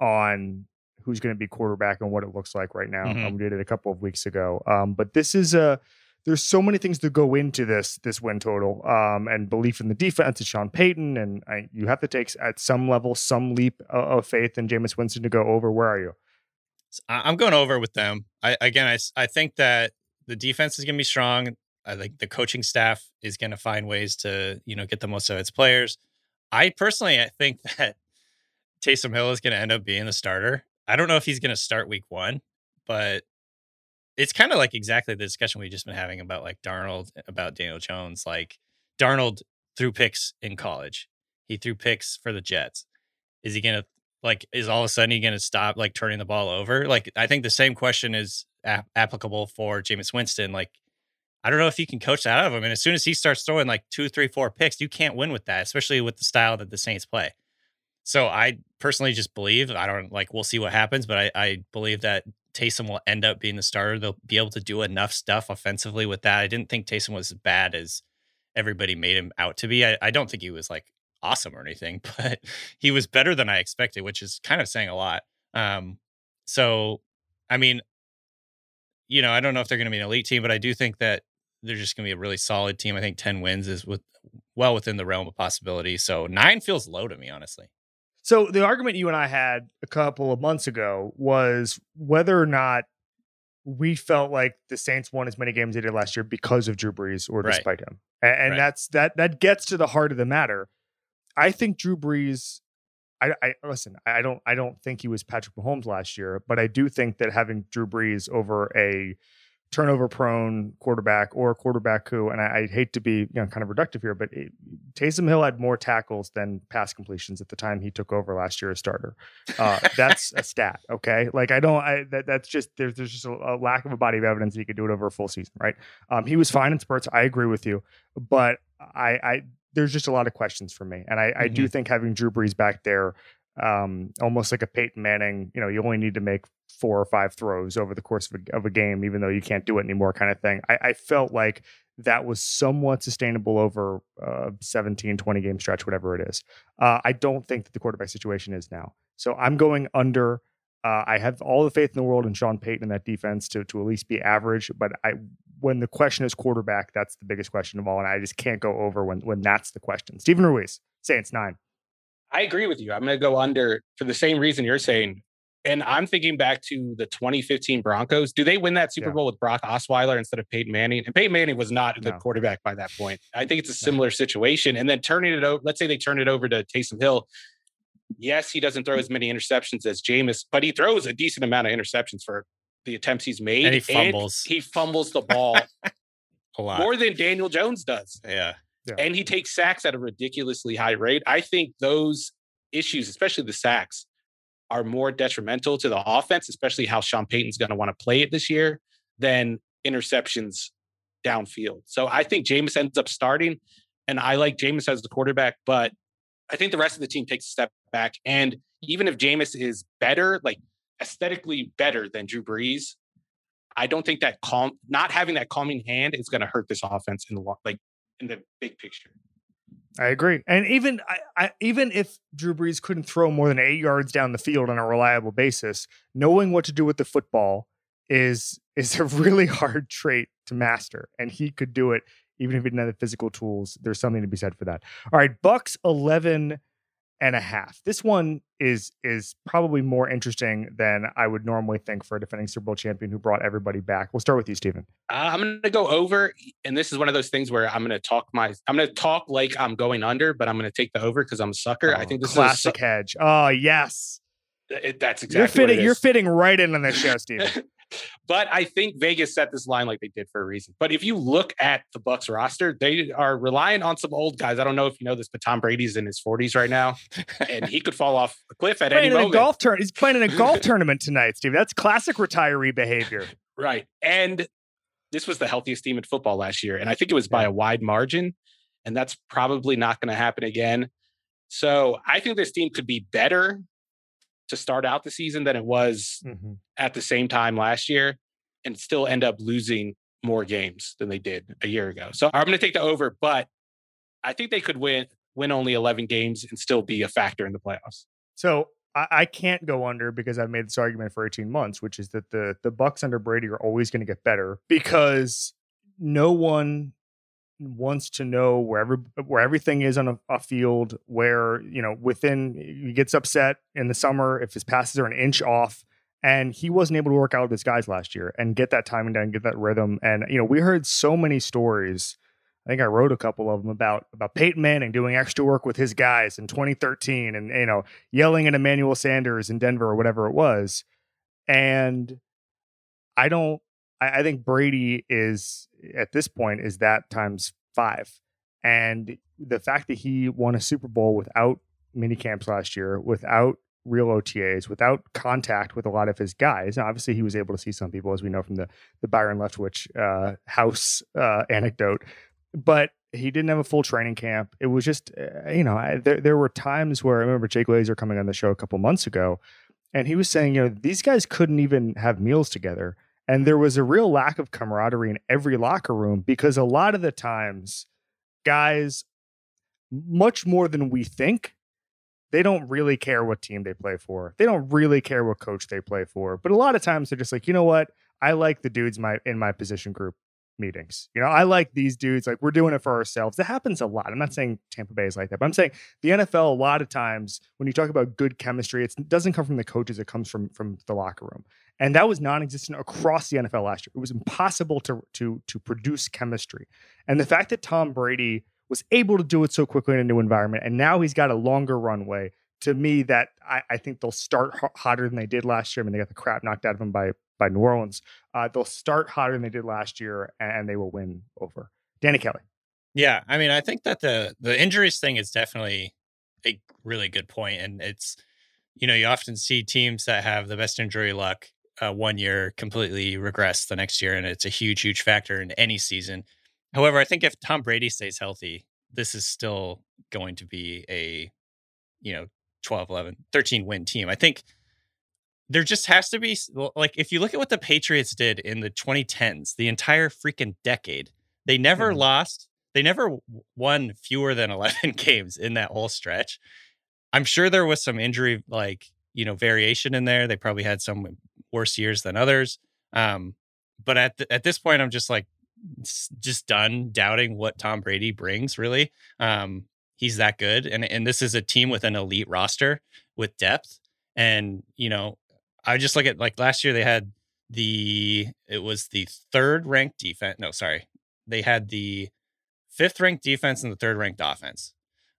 on who's going to be quarterback and what it looks like right now. Mhm. Um, we did it a couple of weeks ago. Um, but this is a there's so many things that go into this this win total, um, and belief in the defense and Sean Payton, and I, you have to take at some level some leap of, of faith in Jameis Winston to go over. Where are you? I'm going over with them. I again, I I think that the defense is going to be strong. I think the coaching staff is going to find ways to you know get the most out of its players. I personally, I think that Taysom Hill is going to end up being the starter. I don't know if he's going to start week one, but it's kind of like exactly the discussion we've just been having about like Darnold, about Daniel Jones. Like Darnold threw picks in college. He threw picks for the Jets. Is he going to like? Is all of a sudden he going to stop like turning the ball over? Like I think the same question is ap- applicable for Jameis Winston. Like I don't know if you can coach that out of him. And as soon as he starts throwing like two, three, four picks, you can't win with that, especially with the style that the Saints play. So I personally just believe I don't like we'll see what happens, but I, I believe that Taysom will end up being the starter. They'll be able to do enough stuff offensively with that. I didn't think Taysom was as bad as everybody made him out to be. I, I don't think he was like awesome or anything, but he was better than I expected, which is kind of saying a lot. Um, so I mean, you know, I don't know if they're going to be an elite team, but I do think that they're just going to be a really solid team. I think 10 wins is with well within the realm of possibility. So nine feels low to me, honestly. So the argument you and I had a couple of months ago was whether or not we felt like the Saints won as many games as they did last year because of Drew Brees or Right. despite him, and, and Right. that's that that gets to the heart of the matter. I think Drew Brees. I, I listen. I don't. I don't think he was Patrick Mahomes last year, but I do think that having Drew Brees over a turnover prone quarterback or a quarterback who, and I, I hate to be you know kind of reductive here, but it, Taysom Hill had more tackles than pass completions at the time he took over last year as starter. Uh, that's a stat, okay? Like I don't, I that, that's just there's there's just a, a lack of a body of evidence that he could do it over a full season, right? Um, he was fine in spurts. I agree with you, but I, I there's just a lot of questions for me, and I, I do think having Drew Brees back there, um, almost like a Peyton Manning, you know, you only need to make four or five throws over the course of a, of a game, even though you can't do it anymore, kind of thing. I, I felt like that was somewhat sustainable over uh, 17, 20 game stretch, whatever it is. Uh, I don't think that the quarterback situation is now. So I'm going under. Uh, I have all the faith in the world in Sean Payton and that defense to to at least be average. But I, when the question is quarterback, that's the biggest question of all, and I just can't go over when when that's the question. Steven Ruiz, Saints nine. I agree with you. I'm going to go under for the same reason you're saying. And I'm thinking back to the 2015 Broncos. Do they win that Super Yeah. Bowl with Brock Osweiler instead of Peyton Manning? And Peyton Manning was not the No. quarterback by that point. I think it's a similar situation. And then turning it over, let's say they turn it over to Taysom Hill. Yes, he doesn't throw as many interceptions as Jameis, but he throws a decent amount of interceptions for the attempts he's made. And he fumbles. he fumbles the ball A lot. more than Daniel Jones does yeah. and he takes sacks at a ridiculously high rate. I think those issues, especially the sacks, are more detrimental to the offense, especially how Sean Payton's going to want to play it this year than interceptions downfield. So I think Jameis ends up starting, and I like Jameis as the quarterback, but I think the rest of the team takes a step back. And even if Jameis is better, like aesthetically better than Drew Brees, I don't think that calm, not having that calming hand is going to hurt this offense in the long, like in the big picture. I agree. And even I, I, even if Drew Brees couldn't throw more than eight yards down the field on a reliable basis, knowing what to do with the football is is a really hard trait to master. And he could do it even if he didn't have the physical tools. There's something to be said for that. All right, Bucks 11 and a half. This one is is probably more interesting than I would normally think for a defending Super Bowl champion who brought everybody back. We'll start with you, Steven. Uh, I'm going to go over, and this is one of those things where I'm going to talk my, I'm going to talk like I'm going under, but I'm going to take the over because I'm a sucker. I Oh, think this is classic hedge. Oh yes, it, that's exactly you're fitting. You're fitting right in on this show, Steven. But I think Vegas set this line like they did for a reason. But if you look at the Bucks roster, they are relying on some old guys. I don't know if you know this, but Tom Brady's in his 40s right now, and he could fall off a cliff at any playing in a moment. golf tournament. He's playing in a golf tournament tonight, Steve. That's classic retiree behavior. Right. And this was the healthiest team in football last year. And I think it was by a wide margin. And that's probably not going to happen again. So I think this team could be better to start out the season than it was mm-hmm. at the same time last year and still end up losing more games than they did a year ago. So I'm going to take the over, but I think they could win win only 11 games and still be a factor in the playoffs. So I, I can't go under because I've made this argument for 18 months, which is that the the Bucks under Brady are always going to get better because no one wants to know wherever where everything is on a, a, field where you know within he gets upset in the summer if his passes are an inch off and he wasn't able to work out with his guys last year and get that timing down get that rhythm and you know we heard so many stories I think I wrote a couple of them about about Peyton Manning doing extra work with his guys in 2013 and you know yelling at Emmanuel Sanders in Denver or whatever it was and I don't I, I think Brady is at this point is that times five. And the fact that he won a Super Bowl without mini camps last year, without real OTAs, without contact with a lot of his guys. Now, obviously, he was able to see some people, as we know from the the Byron Leftwich uh, house uh, anecdote, but he didn't have a full training camp. It was just, uh, you know, I, there there were times where I remember Jay Glazer coming on the show a couple months ago, and he was saying, you know, these guys couldn't even have meals together. And there was a real lack of camaraderie in every locker room because a lot of the times, guys, much more than we think, they don't really care what team they play for. They don't really care what coach they play for. But a lot of times they're just like, you know what? I like the dudes my in my position group meetings. You know, I like these dudes. Like we're doing it for ourselves. That happens a lot. I'm not saying Tampa Bay is like that, but I'm saying the NFL. A lot of times when you talk about good chemistry, it doesn't come from the coaches. It comes from from the locker room and that was non-existent across the NFL last year. It was impossible to to to produce chemistry, and the fact that Tom Brady was able to do it so quickly in a new environment, and now he's got a longer runway. To me, that I, I think they'll start hotter than they did last year. I mean, they got the crap knocked out of them by by New Orleans. Uh, they'll start hotter than they did last year, and they will win over Danny Kelly. Yeah, I mean, I think that the the injuries thing is definitely a really good point, and it's you know you often see teams that have the best injury luck uh, one year completely regress the next year, and it's a huge, huge factor in any season. However, I think if Tom Brady stays healthy, this is still going to be a, you know, 12, 11, 13 win team. I think there just has to be, like, if you look at what the Patriots did in the 2010s, the entire freaking decade, they never mm-hmm. lost. They never won fewer than 11 games in that whole stretch. I'm sure there was some injury, like, you know, variation in there. They probably had some worse years than others. Um, but at at this point, I'm just like just done doubting what Tom Brady brings. Really, um, he's that good, and and this is a team with an elite roster with depth. And you know, I just look at like last year they had the it was the third ranked defense. No, sorry, they had the fifth ranked defense and the third ranked offense.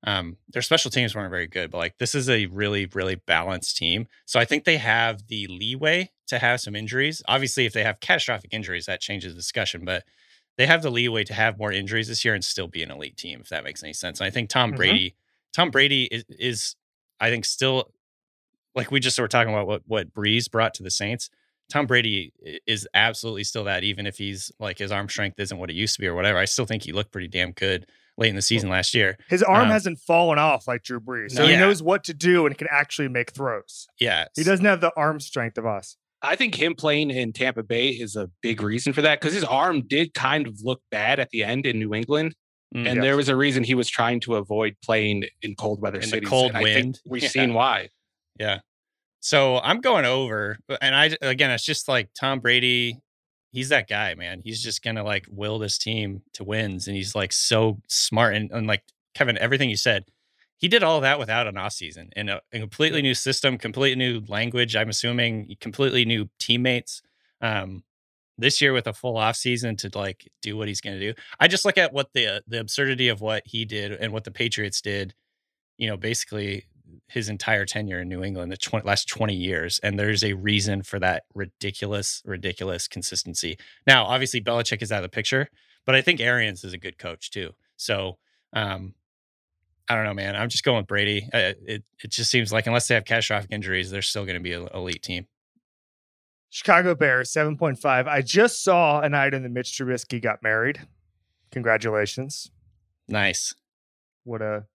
Um, their special teams weren't very good, but like this is a really, really balanced team. So I think they have the leeway to have some injuries. Obviously, if they have catastrophic injuries, that changes the discussion, but they have the leeway to have more injuries this year and still be an elite team, if that makes any sense. And I think Tom mm-hmm. Brady, Tom Brady is, is, I think, still like we just were talking about what what Brees brought to the Saints. Tom Brady is absolutely still that, even if he's like his arm strength isn't what it used to be or whatever. I still think he looked pretty damn good late in the season last year. His arm um, hasn't fallen off like Drew Brees, so yeah. he knows what to do and can actually make throws. Yeah, he doesn't have the arm strength of us. I think him playing in Tampa Bay is a big reason for that because his arm did kind of look bad at the end in New England. Mm, and yes. there was a reason he was trying to avoid playing in cold weather in cities. The cold wind. we've yeah. seen why. Yeah. So I'm going over, and I again, it's just like Tom Brady he's that guy, man. He's just gonna like will this team to wins, and he's like so smart. And, and like Kevin, everything you said, he did all that without an off season in a, a, completely new system, completely new language. I'm assuming completely new teammates. Um, this year with a full off season to like do what he's going to do. I just look at what the the absurdity of what he did and what the Patriots did. You know, basically his entire tenure in New England, the 20, last 20 years. And there's a reason for that ridiculous, ridiculous consistency. Now, obviously, Belichick is out of the picture, but I think Arians is a good coach too. So, um, I don't know, man. I'm just going with Brady. Uh, it it just seems like unless they have catastrophic injuries, they're still going to be an elite team. Chicago Bears, 7.5. I just saw an item that Mitch Trubisky got married. Congratulations. Nice. What a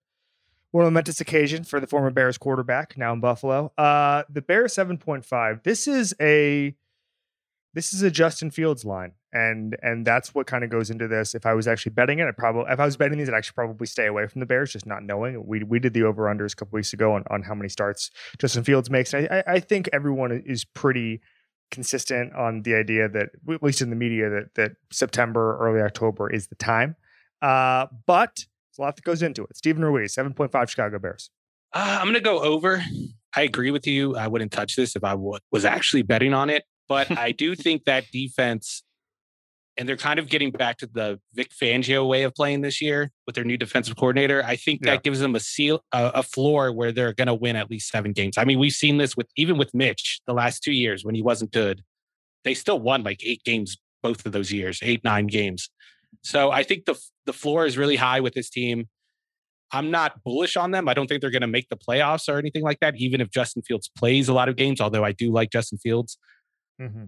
what a momentous occasion for the former Bears quarterback, now in Buffalo. Uh, the Bears 7.5. This is a this is a Justin Fields line. And and that's what kind of goes into this. If I was actually betting it, I probably if I was betting these, I'd actually probably stay away from the Bears, just not knowing. We we did the over unders a couple weeks ago on, on how many starts Justin Fields makes. I, I think everyone is pretty consistent on the idea that, at least in the media, that that September, early October is the time. Uh, but there's a lot that goes into it. Steven Ruiz, seven point five Chicago Bears. Uh, I'm going to go over. I agree with you. I wouldn't touch this if I w- was actually betting on it, but I do think that defense, and they're kind of getting back to the Vic Fangio way of playing this year with their new defensive coordinator. I think Yeah. that gives them a seal, a, a floor where they're going to win at least seven games. I mean, we've seen this with even with Mitch the last two years when he wasn't good. They still won like eight games both of those years, eight nine games. So I think the the floor is really high with this team. I'm not bullish on them. I don't think they're going to make the playoffs or anything like that, even if Justin Fields plays a lot of games, although I do like Justin Fields. Mm-hmm.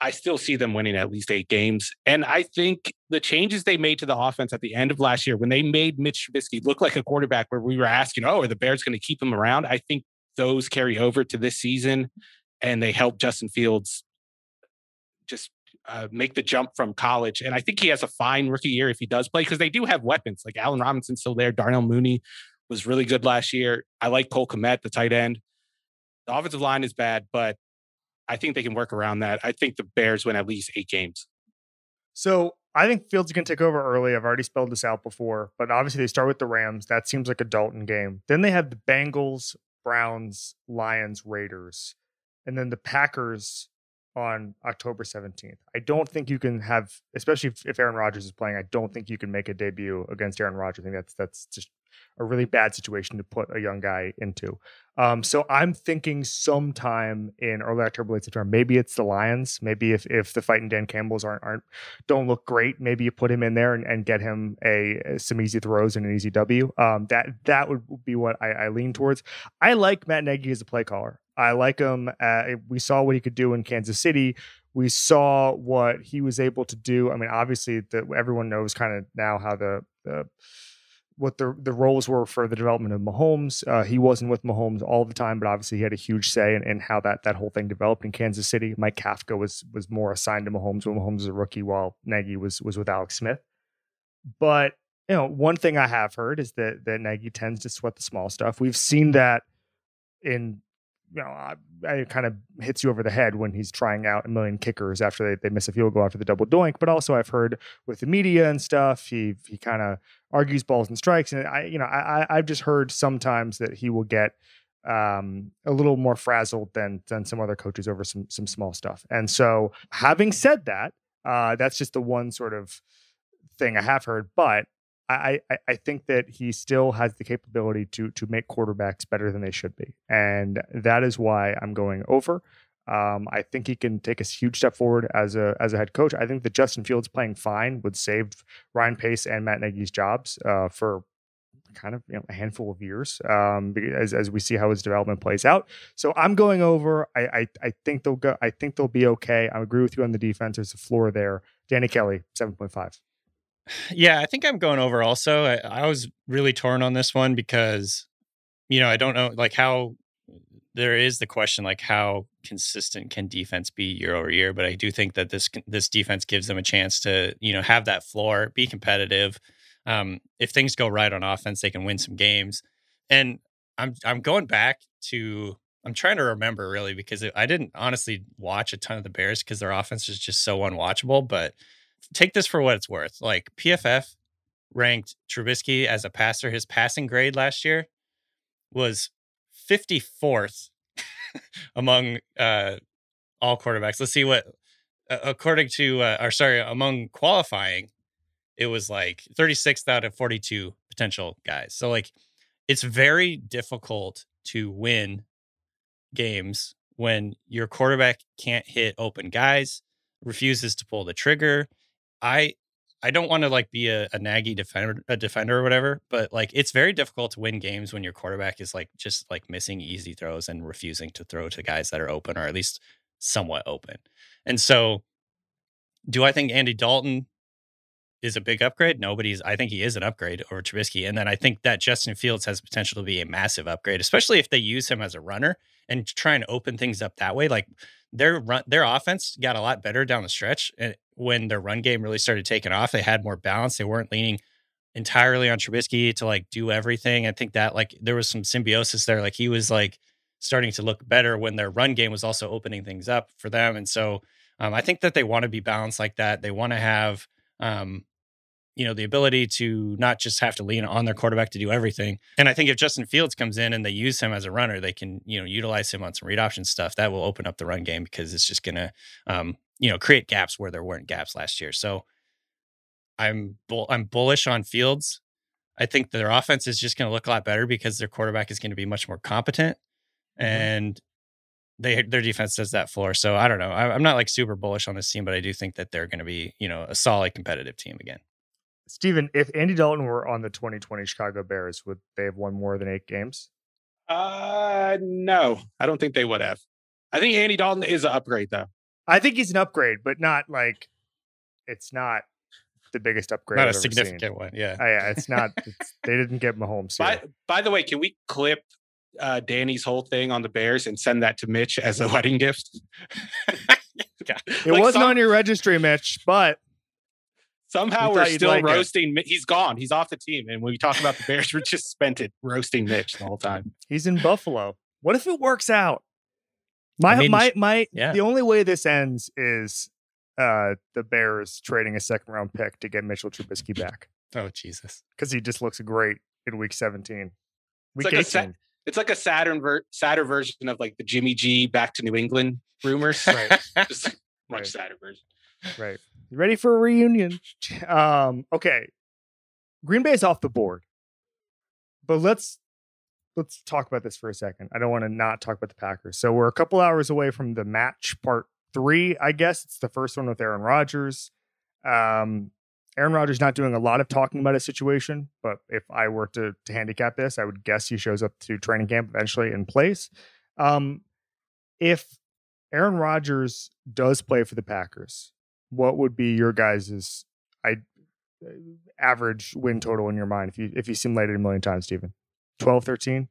I still see them winning at least eight games. And I think the changes they made to the offense at the end of last year, when they made Mitch Trubisky look like a quarterback where we were asking, oh, are the Bears going to keep him around? I think those carry over to this season and they help Justin Fields just uh, make the jump from college. And I think he has a fine rookie year if he does play because they do have weapons like Allen Robinson's still there. Darnell Mooney was really good last year. I like Cole Kmet, the tight end. The offensive line is bad, but I think they can work around that. I think the Bears win at least eight games. So I think Fields can take over early. I've already spelled this out before, but obviously they start with the Rams. That seems like a Dalton game. Then they have the Bengals, Browns, Lions, Raiders, and then the Packers on October 17th. I don't think you can have, especially if, if Aaron Rodgers is playing, I don't think you can make a debut against Aaron Rodgers. I think that's that's just a really bad situation to put a young guy into. Um, so I'm thinking sometime in early October, late September. Maybe it's the Lions. Maybe if if the fight fighting Dan Campbells aren't aren't don't look great, maybe you put him in there and, and get him a some easy throws and an easy W. Um, that that would be what I, I lean towards. I like Matt Nagy as a play caller. I like him. Uh, we saw what he could do in Kansas City. We saw what he was able to do. I mean, obviously, the, everyone knows kind of now how the, the what the the roles were for the development of Mahomes. Uh, he wasn't with Mahomes all the time, but obviously he had a huge say in, in how that that whole thing developed in Kansas City. Mike Kafka was was more assigned to Mahomes when Mahomes was a rookie, while Nagy was was with Alex Smith. But you know, one thing I have heard is that that Nagy tends to sweat the small stuff. We've seen that in you know, I, it kind of hits you over the head when he's trying out a million kickers after they, they miss a field goal after the double doink. But also, I've heard with the media and stuff, he he kind of argues balls and strikes, and I you know I I've just heard sometimes that he will get um, a little more frazzled than than some other coaches over some some small stuff. And so, having said that, uh, that's just the one sort of thing I have heard, but. I, I, think that he still has the capability to to make quarterbacks better than they should be, and that is why I'm going over. Um, I think he can take a huge step forward as a as a head coach. I think that Justin Fields playing fine would save Ryan Pace and Matt Nagy's jobs uh, for kind of you know, a handful of years um, as as we see how his development plays out. So I'm going over. I I, I think they'll go. I think they'll be okay. I agree with you on the defense. There's a floor there. Danny Kelly, seven point five. Yeah, I think I'm going over also. I, I was really torn on this one because, you know, I don't know like how there is the question like how consistent can defense be year over year, but I do think that this this defense gives them a chance to, you know, have that floor, be competitive. Um, if things go right on offense, they can win some games. And I'm I'm going back to I'm trying to remember really because I didn't honestly watch a ton of the Bears because their offense is just so unwatchable, but take this for what it's worth. Like PFF ranked Trubisky as a passer. His passing grade last year was 54th among uh, all quarterbacks. Let's see what, uh, according to, uh, or sorry, among qualifying, it was like 36th out of 42 potential guys. So, like, it's very difficult to win games when your quarterback can't hit open guys, refuses to pull the trigger. I I don't want to like be a, a Nagy defender a defender or whatever, but like it's very difficult to win games when your quarterback is like just like missing easy throws and refusing to throw to guys that are open or at least somewhat open. And so do I think Andy Dalton is a big upgrade? Nobody's I think he is an upgrade over Trubisky. And then I think that Justin Fields has potential to be a massive upgrade, especially if they use him as a runner and try and open things up that way. Like their run their offense got a lot better down the stretch and when their run game really started taking off they had more balance they weren't leaning entirely on Trubisky to like do everything I think that like there was some symbiosis there like he was like starting to look better when their run game was also opening things up for them. And so um, I think that they want to be balanced like that. They want to have, um, you know, the ability to not just have to lean on their quarterback to do everything. And I think if Justin Fields comes in and they use him as a runner, they can, you know, utilize him on some read option stuff. That will open up the run game because it's just going to, um, you know, create gaps where there weren't gaps last year. So I'm bull- I'm bullish on Fields. I think their offense is just going to look a lot better because their quarterback is going to be much more competent, mm-hmm. and they their defense does that floor. So I don't know. I, am not like super bullish on this team, but I do think that they're going to be you know a solid competitive team again. Steven, if Andy Dalton were on the 2020 Chicago Bears, would they have won more than eight games? Uh, no, I don't think they would have. I think Andy Dalton is an upgrade, though. I think he's an upgrade, but not like it's not the biggest upgrade. Not I've a significant seen. one, yeah. Uh, yeah, it's not. It's, they didn't get Mahomes. By, by the way, can we clip uh, Danny's whole thing on the Bears and send that to Mitch as a wedding gift? yeah. It like wasn't some, on your registry, Mitch, but somehow we are still like roasting. It. He's gone. He's off the team. And when we talk about the Bears, we're just spent it roasting Mitch the whole time. He's in Buffalo. What if it works out? My I mean, my my. Yeah. The only way this ends is uh, the Bears trading a second round pick to get Mitchell Trubisky back. Oh Jesus! Because he just looks great in Week 17. Week it's like 18. A sa- it's like a Saturn ver- sadder version of like the Jimmy G back to New England rumors. right. just much right. sadder version. Right. Ready for a reunion? Um. Okay. Green Bay is off the board, but let's let's talk about this for a second. I don't want to not talk about the Packers. So we're a couple hours away from the match part three, I guess. It's the first one with Aaron Rodgers. Um, Aaron Rodgers not doing a lot of talking about his situation, but if I were to, to handicap this, I would guess he shows up to training camp eventually in place. Um, if Aaron Rodgers does play for the Packers, what would be your guys's I average win total in your mind if you if you simulated a million times, Steven? 12, 13?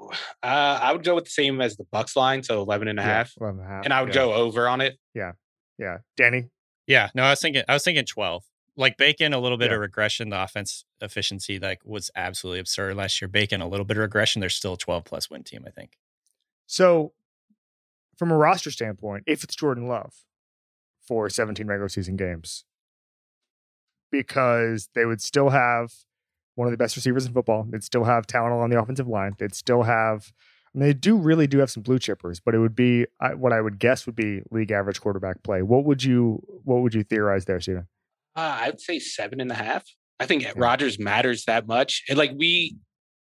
Uh, I would go with the same as the Bucks line, so 11 and a half. 11 and, a half. and I would yeah. go over on it. Yeah. Yeah. Danny? Yeah. No, I was thinking, I was thinking 12. Like Bacon, a little bit yeah. of regression. The offense efficiency like was absolutely absurd last year. Bacon, a little bit of regression. They're still a 12 plus win team, I think. So, from a roster standpoint, if it's Jordan Love for 17 regular season games, because they would still have one of the best receivers in football. They'd still have talent along the offensive line. They'd still have, I mean, they do really do have some blue chippers, but it would be what I would guess would be league average quarterback play. What would you What would you theorize there, Steven? Uh, I would say seven and a half. I think yeah. Rodgers matters that much. And like we,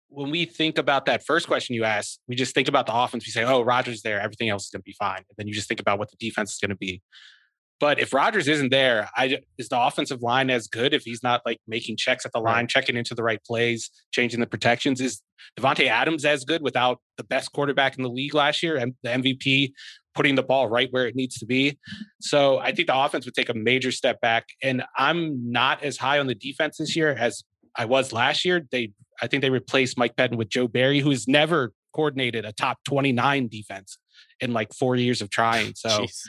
when we think about that first question you asked, we just think about the offense. We say, "Oh, Rodgers there, everything else is going to be fine." And then you just think about what the defense is going to be. But if Rodgers isn't there, I is the offensive line as good if he's not like making checks at the line, right. checking into the right plays, changing the protections? Is Davante Adams as good without the best quarterback in the league last year and the MVP putting the ball right where it needs to be? So I think the offense would take a major step back. And I'm not as high on the defense this year as I was last year. They I think they replaced Mike Pettine with Joe Barry, who's never coordinated a top 29 defense in like four years of trying. So Jeez.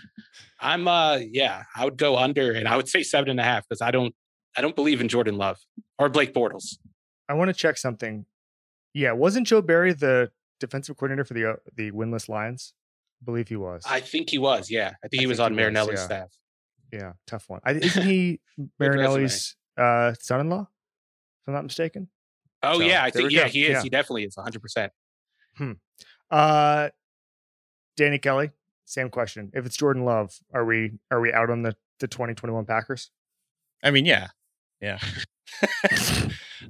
I'm uh yeah, I would go under and I would say seven and a half because I don't I don't believe in Jordan Love or Blake Bortles. I want to check something. Yeah, wasn't Joe Barry the defensive coordinator for the uh, the winless Lions? I believe he was. I think he was. Yeah, I think I he was think on he Marinelli's yeah. staff. Yeah, tough one. I, isn't he Marinelli's uh, son-in-law? If I'm not mistaken. Oh so, yeah, I think yeah, go. he is. Yeah. He definitely is 100. percent Hmm. Uh, Danny Kelly, same question. If it's Jordan Love, are we are we out on the the 2021 Packers? I mean, yeah, yeah.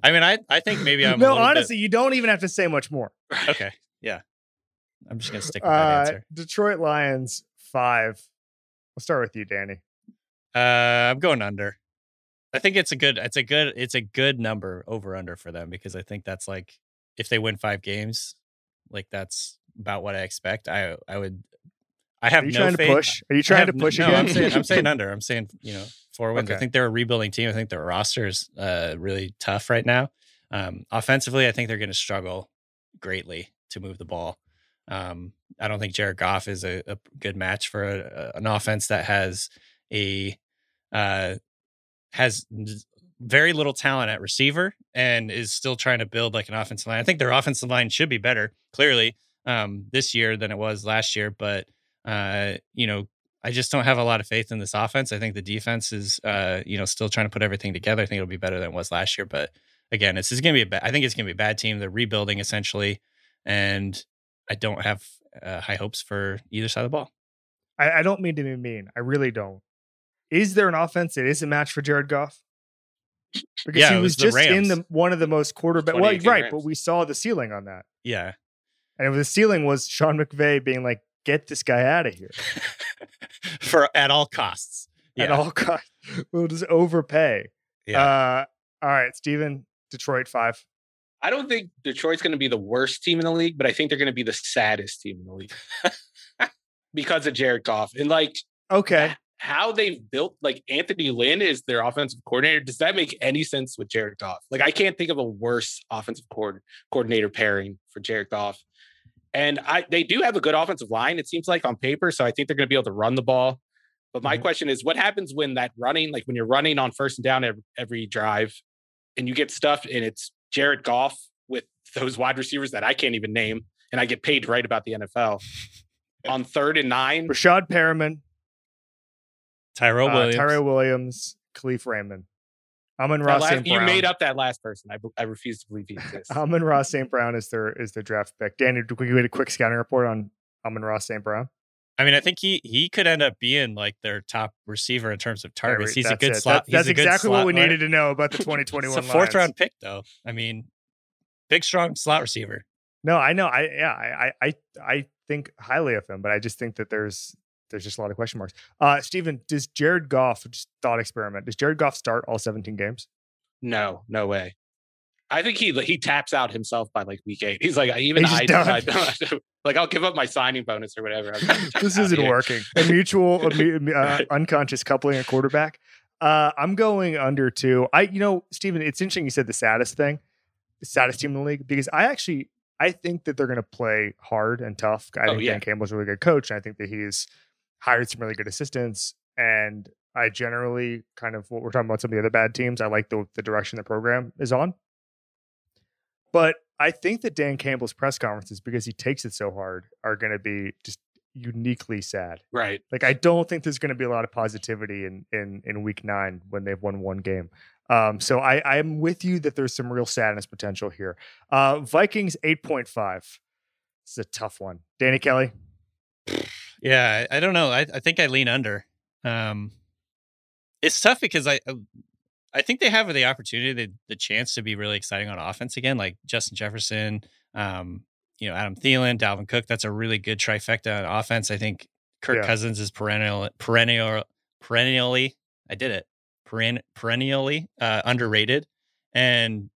I mean, I I think maybe I'm. No, honestly, bit... you don't even have to say much more. Okay, yeah. I'm just gonna stick with that uh, answer. Detroit Lions five. We'll start with you, Danny. Uh, I'm going under. I think it's a good. It's a good. It's a good number over under for them because I think that's like if they win five games, like that's about what I expect. I I would. I have Are you no trying faith. to push? Are you trying have, to push no, again? I'm saying I'm saying under. I'm saying you know four wins. Okay. I think they're a rebuilding team. I think their roster is uh, really tough right now. Um, offensively, I think they're going to struggle greatly to move the ball. Um, I don't think Jared Goff is a, a good match for a, a, an offense that has a uh, has very little talent at receiver and is still trying to build like an offensive line. I think their offensive line should be better, clearly. Um, this year than it was last year. But uh, you know, I just don't have a lot of faith in this offense. I think the defense is, uh, you know, still trying to put everything together. I think it'll be better than it was last year. But again, this is going to be a bad. I think it's going to be a bad team. They're rebuilding essentially, and I don't have uh, high hopes for either side of the ball. I, I don't mean to be mean. I really don't. Is there an offense that is a match for Jared Goff? Because Yeah, he was, was the just in the one of the most quarterback. Well, right, Rams. but we saw the ceiling on that, Yeah, and the ceiling was Sean McVay being like, "Get this guy out of here for at all costs. Yeah, at all costs. We'll just overpay." yeah. Uh, all right, Steven, Detroit five. I don't think Detroit's going to be the worst team in the league, but I think they're going to be the saddest team in the league because of Jared Goff and like Okay, how they've built. Like Anthony Lynn is their offensive coordinator. Does that make any sense with Jared Goff? Like I can't think of a worse offensive coord- coordinator pairing for Jared Goff. And I they do have a good offensive line. It seems like on paper, so I think they're going to be able to run the ball. But my Mhm. question is, what happens when that running, like when you're running on first and down every, every drive, and you get stuffed, and it's Jared Goff with those wide receivers that I can't even name, and I get paid to write about the NFL on third and nine. Breshad Perriman, Tyrell uh, Williams. Tyrell Williams, Kalif Raymond. Amon That Ross last- St. you made up that last person. I, I refuse to believe he exists. Amon Ross St. Brown is their is their draft pick. Danny, do we get a quick scouting report on Amon-Ra St. Brown? I mean, I think he he could end up being like their top receiver in terms of targets. He's a That's good it. slot. That- that's he's a good exactly what we runner. needed to know about the 2021 It's a fourth Lions. round pick, though. I mean, big, strong slot receiver. No, I know. I yeah, I I I I think highly of him, but I just think that there's there's just a lot of question marks. Uh Steven, does Jared Goff just thought experiment? Does Jared Goff start all 17 games? No, no way. I think he he taps out himself by like week eight. He's like, even He's I, just I don't, like I'll give up my signing bonus or whatever. I'm gonna tap this isn't here. working. A mutual uh, unconscious coupling a quarterback. Uh I'm going under two. I you know, Steven, it's interesting you said the saddest thing, the saddest team in the league, because I actually I think that they're gonna play hard and tough. I Oh, think yeah. Dan Campbell's a really good coach, and I think that he's hired some really good assistants. And I generally kind of what we're talking about some of the other bad teams. I like the the direction the program is on. But I think that Dan Campbell's press conferences, because he takes it so hard, are going to be just uniquely sad. Right. Like I don't think there's going to be a lot of positivity in in in week nine when they've won one game. Um, so I I'm with you that there's some real sadness potential here. Uh, Vikings eight point five. This is a tough one. Danny Kelly. Yeah, I, I don't know. I, I think I lean under. Um, it's tough because I uh, I think they have the opportunity, the, the chance to be really exciting on offense again, like Justin Jefferson, um, you know, Adam Thielen, Dalvin Cook. That's a really good trifecta on offense. I think Kirk Yeah. Cousins is perennial, perennial, perennially. I did it. Peren, perennially uh, underrated, and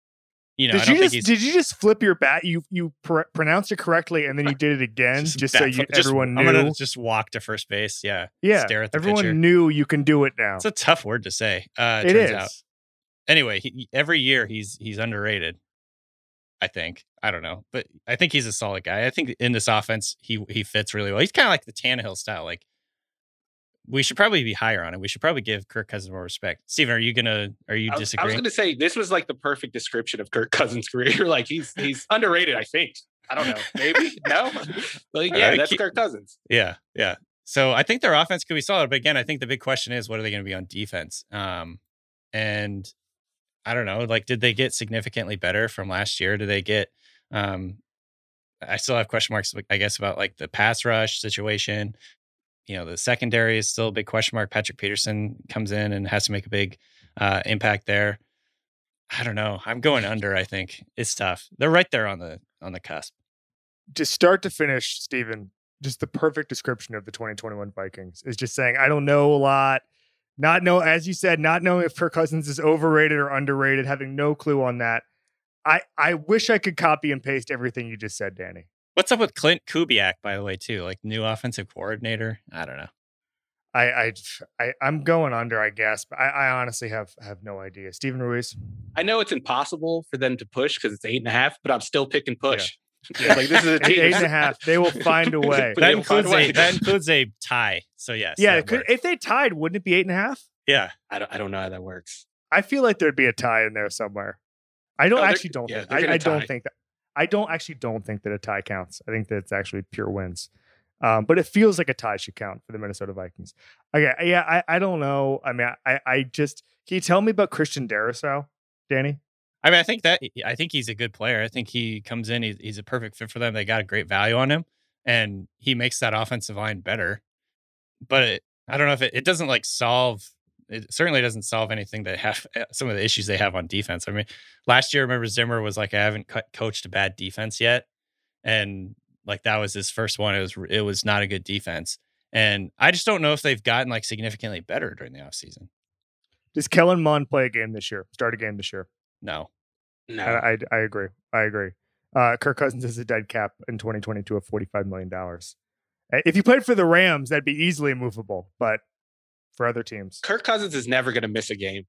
you know, I did don't you think just he's did you just flip your bat? You you pr- pronounced it correctly and then you did it again just, so you just- everyone I'm knew. gonna just walk to first base. Yeah, yeah, stare at the everyone pitcher. knew you can do it now. It's a tough word to say. Uh, It turns is. out. Anyway, he, every year he's he's underrated. I think. I don't know, but I think he's a solid guy. I think in this offense he he fits really well. He's kind of like the Tannehill style. Like we should probably be higher on it. We should probably give Kirk Cousins more respect. Steven, are you gonna are you I was, I was going to say this was like the perfect description of Kirk Cousins' career. Like he's he's underrated. I think. I don't know. Maybe no. Like yeah, Uh, that's Kirk Cousins. Yeah, yeah. So I think their offense could be solid, but again, I think the big question is what are they going to be on defense? Um, and I don't know, like, did they get significantly better from last year? Did they get? Um, I still have question marks, I guess, about like the pass rush situation. You know, the secondary is still a big question mark. Patrick Peterson comes in and has to make a big uh, impact there. I don't know. I'm going under. I think it's tough. They're right there on the on the cusp. to start to finish, Steven, just the perfect description of the 2021 Vikings is just saying, I don't know a lot. Not know, as you said, not knowing if Kirk Cousins is overrated or underrated, having no clue on that. I, I wish I could copy and paste everything you just said, Danny. What's up with Klint Kubiak, by the way, too? Like new offensive coordinator. I don't know. I, I, I I'm going under, I guess, but I, I honestly have have no idea. Steven Ruiz. I know it's impossible for them to push because it's eight and a half, but I'm still picking push. like this is a team. eight and a half. They will find a way. That they will find includes a that includes a tie. So yes. yeah, could, if they tied, wouldn't it be eight and a half? yeah. I don't. I don't know how that works. I feel like there'd be a tie in there somewhere. I don't oh, No, actually don't yeah, think. I, I don't think that. I don't actually don't think that a tie counts. I think that it's actually pure wins. Um, but it feels like a tie should count for the Minnesota Vikings. Okay, yeah, I, I don't know. I mean, I, I just can you tell me about Christian Darrisaw, Danny? I mean, I think that I think he's a good player. I think he comes in, he's, he's a perfect fit for them. They got a great value on him, and he makes that offensive line better. But it, I don't know if it, it doesn't like solve. It certainly doesn't solve anything that have eh, some of the issues they have on defense. I mean, last year, remember Zimmer was like, I haven't coached a bad defense yet, and like that was his first one. It was it was not a good defense, and I just don't know if they've gotten like significantly better during the offseason. Does Kellen Mond play a game this year? Start a game this year? No. No. I, I, I agree. I agree. Uh, Kirk Cousins is a dead cap in 2022 of $45 million. If you played for the Rams, that'd be easily movable, but for other teams. Kirk Cousins is never going to miss a game.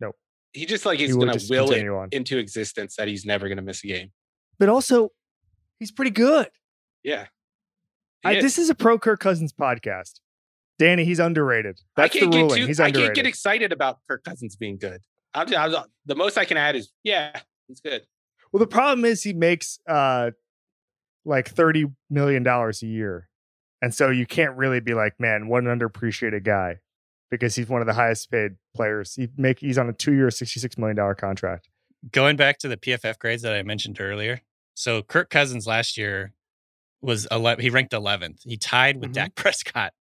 Nope. He just like he's He going to will it on. into existence that he's never going to miss a game. But also, he's pretty good. Yeah. I, is. this is a pro Kirk Cousins podcast. Danny, he's underrated. That's I the can't ruling. get too, he's I can't get excited about Kirk Cousins being good. I'm, just, I'm the most I can add is yeah, he's good. well, the problem is he makes uh like thirty million dollars a year, and so you can't really be like, man, what an underappreciated guy, because he's one of the highest paid players. He make he's on a two year, sixty six million dollar contract. Going back to the PFF grades that I mentioned earlier. So Kirk Cousins last year was 11, he ranked 11th. He tied with Mhm. Dak Prescott.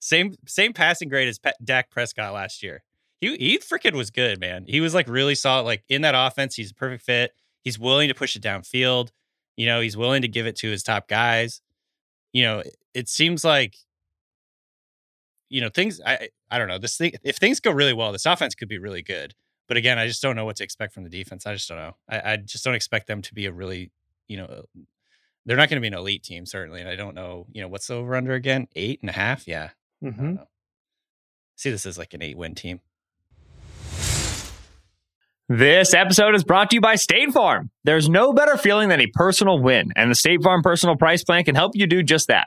Same same passing grade as Pe- Dak Prescott last year. He he freaking was good, man. He was like really solid. Like in that offense, he's a perfect fit. He's willing to push it downfield. You know, he's willing to give it to his top guys. You know, it seems like you know things. I I don't know. This thing, if things go really well, this offense could be really good. But again, I just don't know what to expect from the defense. I just don't know. I, I just don't expect them to be a really, you know, they're not going to be an elite team certainly. And I don't know, you know, what's the over under again? Eight and a half. Yeah. Mm-hmm. See this is like an eight win team. This episode is brought to you by State Farm. There's no better feeling than a personal win, and the State Farm Personal Price Plan can help you do just that.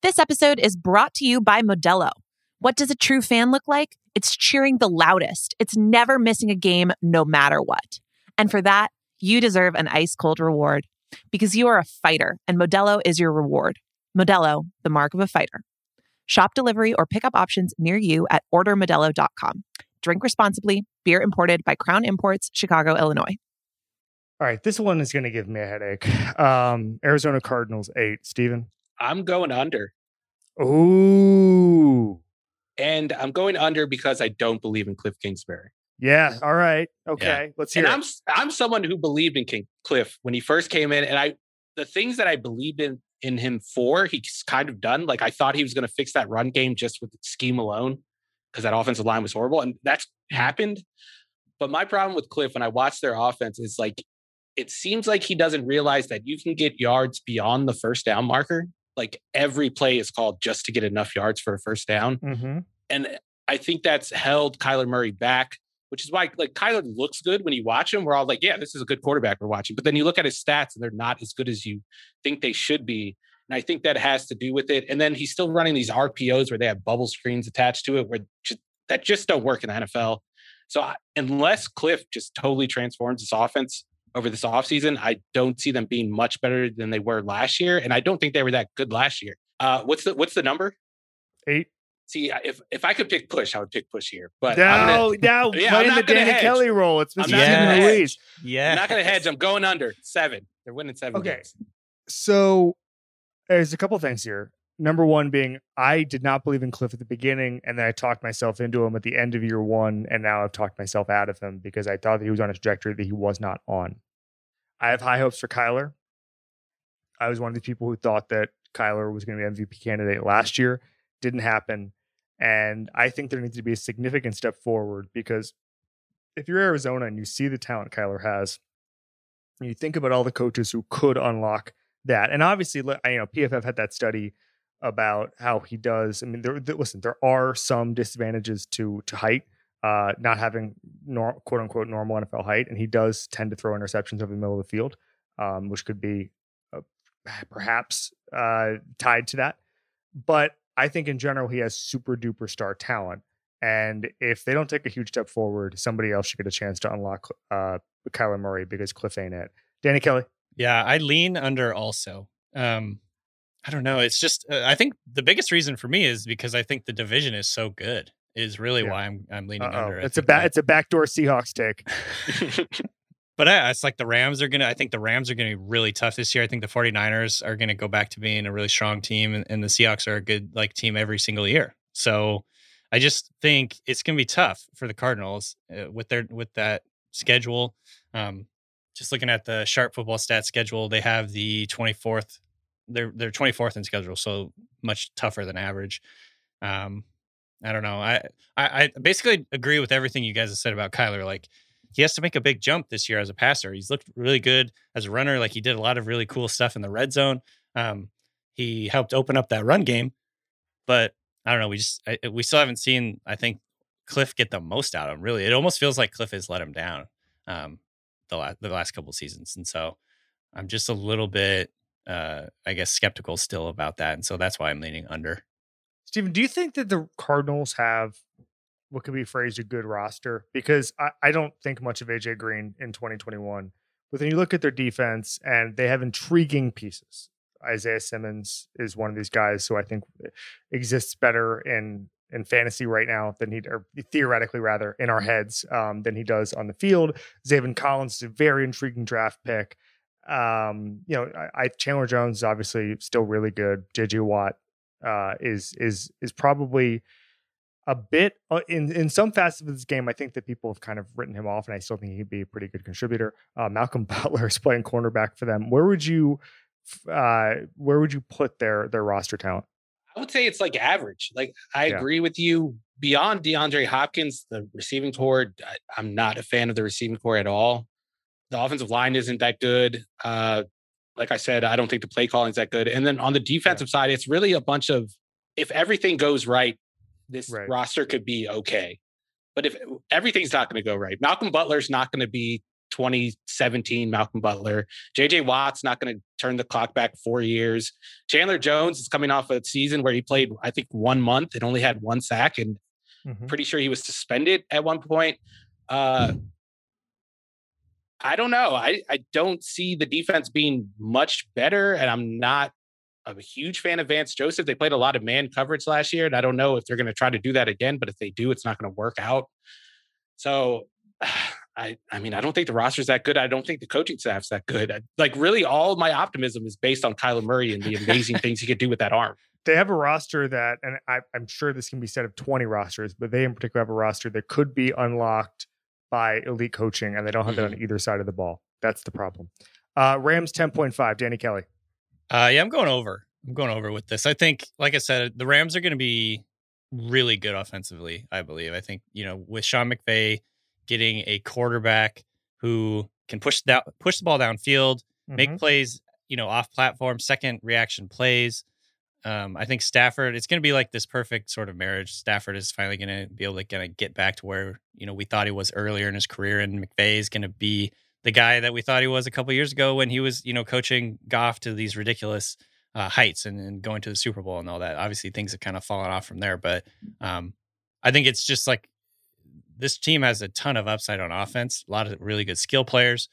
This episode is brought to you by Modelo. What does a true fan look like? It's cheering the loudest. It's never missing a game, no matter what. And for that, you deserve an ice cold reward because you are a fighter and Modelo is your reward. Modelo, the mark of a fighter. Shop delivery or pickup options near you at ordermodelo.com. Drink responsibly. Beer imported by Crown Imports, Chicago, Illinois. All right, this one is going to give me a headache. Um, Arizona Cardinals eight. Steven? I'm going under. Ooh, And I'm going under because I don't believe in Kliff Kingsbury. yeah. All right. Okay, let's hear And it. I'm I'm someone who believed in King Kliff when he first came in, and I the things that I believed in in him for, he's kind of done. Like I thought he was going to fix that run game just with scheme alone, because that offensive line was horrible, and that's happened. But my problem with Kliff when I watch their offense is like it seems like he doesn't realize that you can get yards beyond the first down marker. Like every play is called just to get enough yards for a first down. Mhm. And I think that's held Kyler Murray back, which is why like Kyler looks good when you watch him. We're all like, yeah, this is a good quarterback we're watching. But then you look at his stats and they're not as good as you think they should be. And I think that has to do with it. And then he's still running these RPOs where they have bubble screens attached to it, where just, that just don't work in the NFL. So I, unless Kliff just totally transforms this offense over this offseason, I don't see them being much better than they were last year. And I don't think they were that good last year. Uh, what's the what's the number? Eight. See, if if I could pick push, I would pick push here. But Now, gonna, now Yeah, playing the Danny hedge. Kelly role. It's Mr. I'm not Steven gonna. Ruiz. Yeah. I'm not going to hedge. I'm going under seven. They're winning seven Okay. games. So there's a couple things here. number one being I did not believe in Kliff at the beginning, and then I talked myself into him at the end of year one, and now I've talked myself out of him because I thought that he was on a trajectory that he was not on. I have high hopes for Kyler. I was one of the people who thought that Kyler was going to be MVP candidate last year. Didn't happen. And I think there needs to be a significant step forward because if you're Arizona and you see the talent Kyler has, you think about all the coaches who could unlock that, and obviously, you know, PFF had that study about how he does. I mean, there, listen, there are some disadvantages to to height, uh, not having nor, quote unquote normal NFL height, and he does tend to throw interceptions over the middle of the field, um, which could be uh, perhaps uh, tied to that. But I think in general he has super duper star talent. And if they don't take a huge step forward, somebody else should get a chance to unlock uh, Kyler Murray because Kliff ain't it. Danny Kelly. Yeah, I lean under also. Um, I don't know. It's just uh, I think the biggest reason for me is because I think the division is so good. Is really yeah. why I'm I'm leaning Uh-oh. under. It's a ba- it's a backdoor Seahawks take. but uh, it's like the Rams are going to, I think the Rams are going to be really tough this year. I think the 49ers are going to go back to being a really strong team and, and, the Seahawks are a good like team every single year. So I just think it's going to be tough for the Cardinals uh, with their, with that schedule. Um, just looking at the sharp football stats schedule, they have the 24th, they're, they're 24th in schedule. So much tougher than average. Um, I don't know. I, I, I basically agree with everything you guys have said about Kyler. Like, he has to make a big jump this year as a passer. He's looked really good as a runner. Like he did a lot of really cool stuff in the red zone. Um, he helped open up that run game, but I don't know. We just I, we still haven't seen. I think Kliff get the most out of him. Really, it almost feels like Kliff has let him down um, the last the last couple seasons, and so I'm just a little bit, uh, I guess, skeptical still about that, and so that's why I'm leaning under. Steven, do you think that the Cardinals have what could be phrased a good roster because I, I don't think much of AJ Green in 2021. But then you look at their defense and they have intriguing pieces. Isaiah Simmons is one of these guys who I think exists better in in fantasy right now than he or theoretically rather in our heads um, than he does on the field. Zaven Collins is a very intriguing draft pick. Um, you know, I, I Chandler Jones is obviously still really good. JJ Watt uh, is is is probably a bit uh, in in some facets of this game. I think that people have kind of written him off, and I still think he'd be a pretty good contributor. Uh, Malcolm Butler is playing cornerback for them. Where would you uh, where would you put their their roster talent? I would say it's like average. Like I yeah. agree with you. Beyond DeAndre Hopkins, the receiving corps, I, am not a fan of the receiving corps at all. The offensive line isn't that good. Uh, like I said, I don't think the play calling is that good. And then on the defensive yeah. side, it's really a bunch of if everything goes right, this right. roster could be okay. But if everything's not going to go right, Malcolm Butler's not going to be 2017 Malcolm Butler. JJ Watt's not going to turn the clock back four years. Chandler Jones is coming off a season where he played, I think, one month and only had one sack, and mm-hmm. pretty sure he was suspended at one point. Uh, I don't know. I, I don't see the defense being much better, and I'm not I'm a huge fan of Vance Joseph. They played a lot of man coverage last year, and I don't know if they're going to try to do that again. But if they do, it's not going to work out. So, I I mean, I don't think the roster's that good. I don't think the coaching staff's that good. like, really, all my optimism is based on Kyler Murray and the amazing things he could do with that arm. They have a roster that, and I, I'm sure this can be said of 20 rosters, but they in particular have a roster that could be unlocked by elite coaching, and they don't have mm-hmm. that on either side of the ball. That's the problem. Uh, Rams 10.5, Danny Kelly. Uh, yeah, I'm going over. I'm going over with this. I think, like I said, the Rams are going to be really good offensively. I believe. I think you know with Sean McVay getting a quarterback who can push that push the ball downfield, mm-hmm. make plays, you know, off platform, second reaction plays. Um, I think Stafford, it's going to be like this perfect sort of marriage. Stafford is finally going to be able to kind of get back to where you know we thought he was earlier in his career, and McVay is going to be the guy that we thought he was a couple years ago when he was, you know, coaching Goff to these ridiculous uh, heights and, and, going to the Super Bowl and all that. Obviously, things have kind of fallen off from there, but um, I think it's just like this team has a ton of upside on offense, a lot of really good skill players.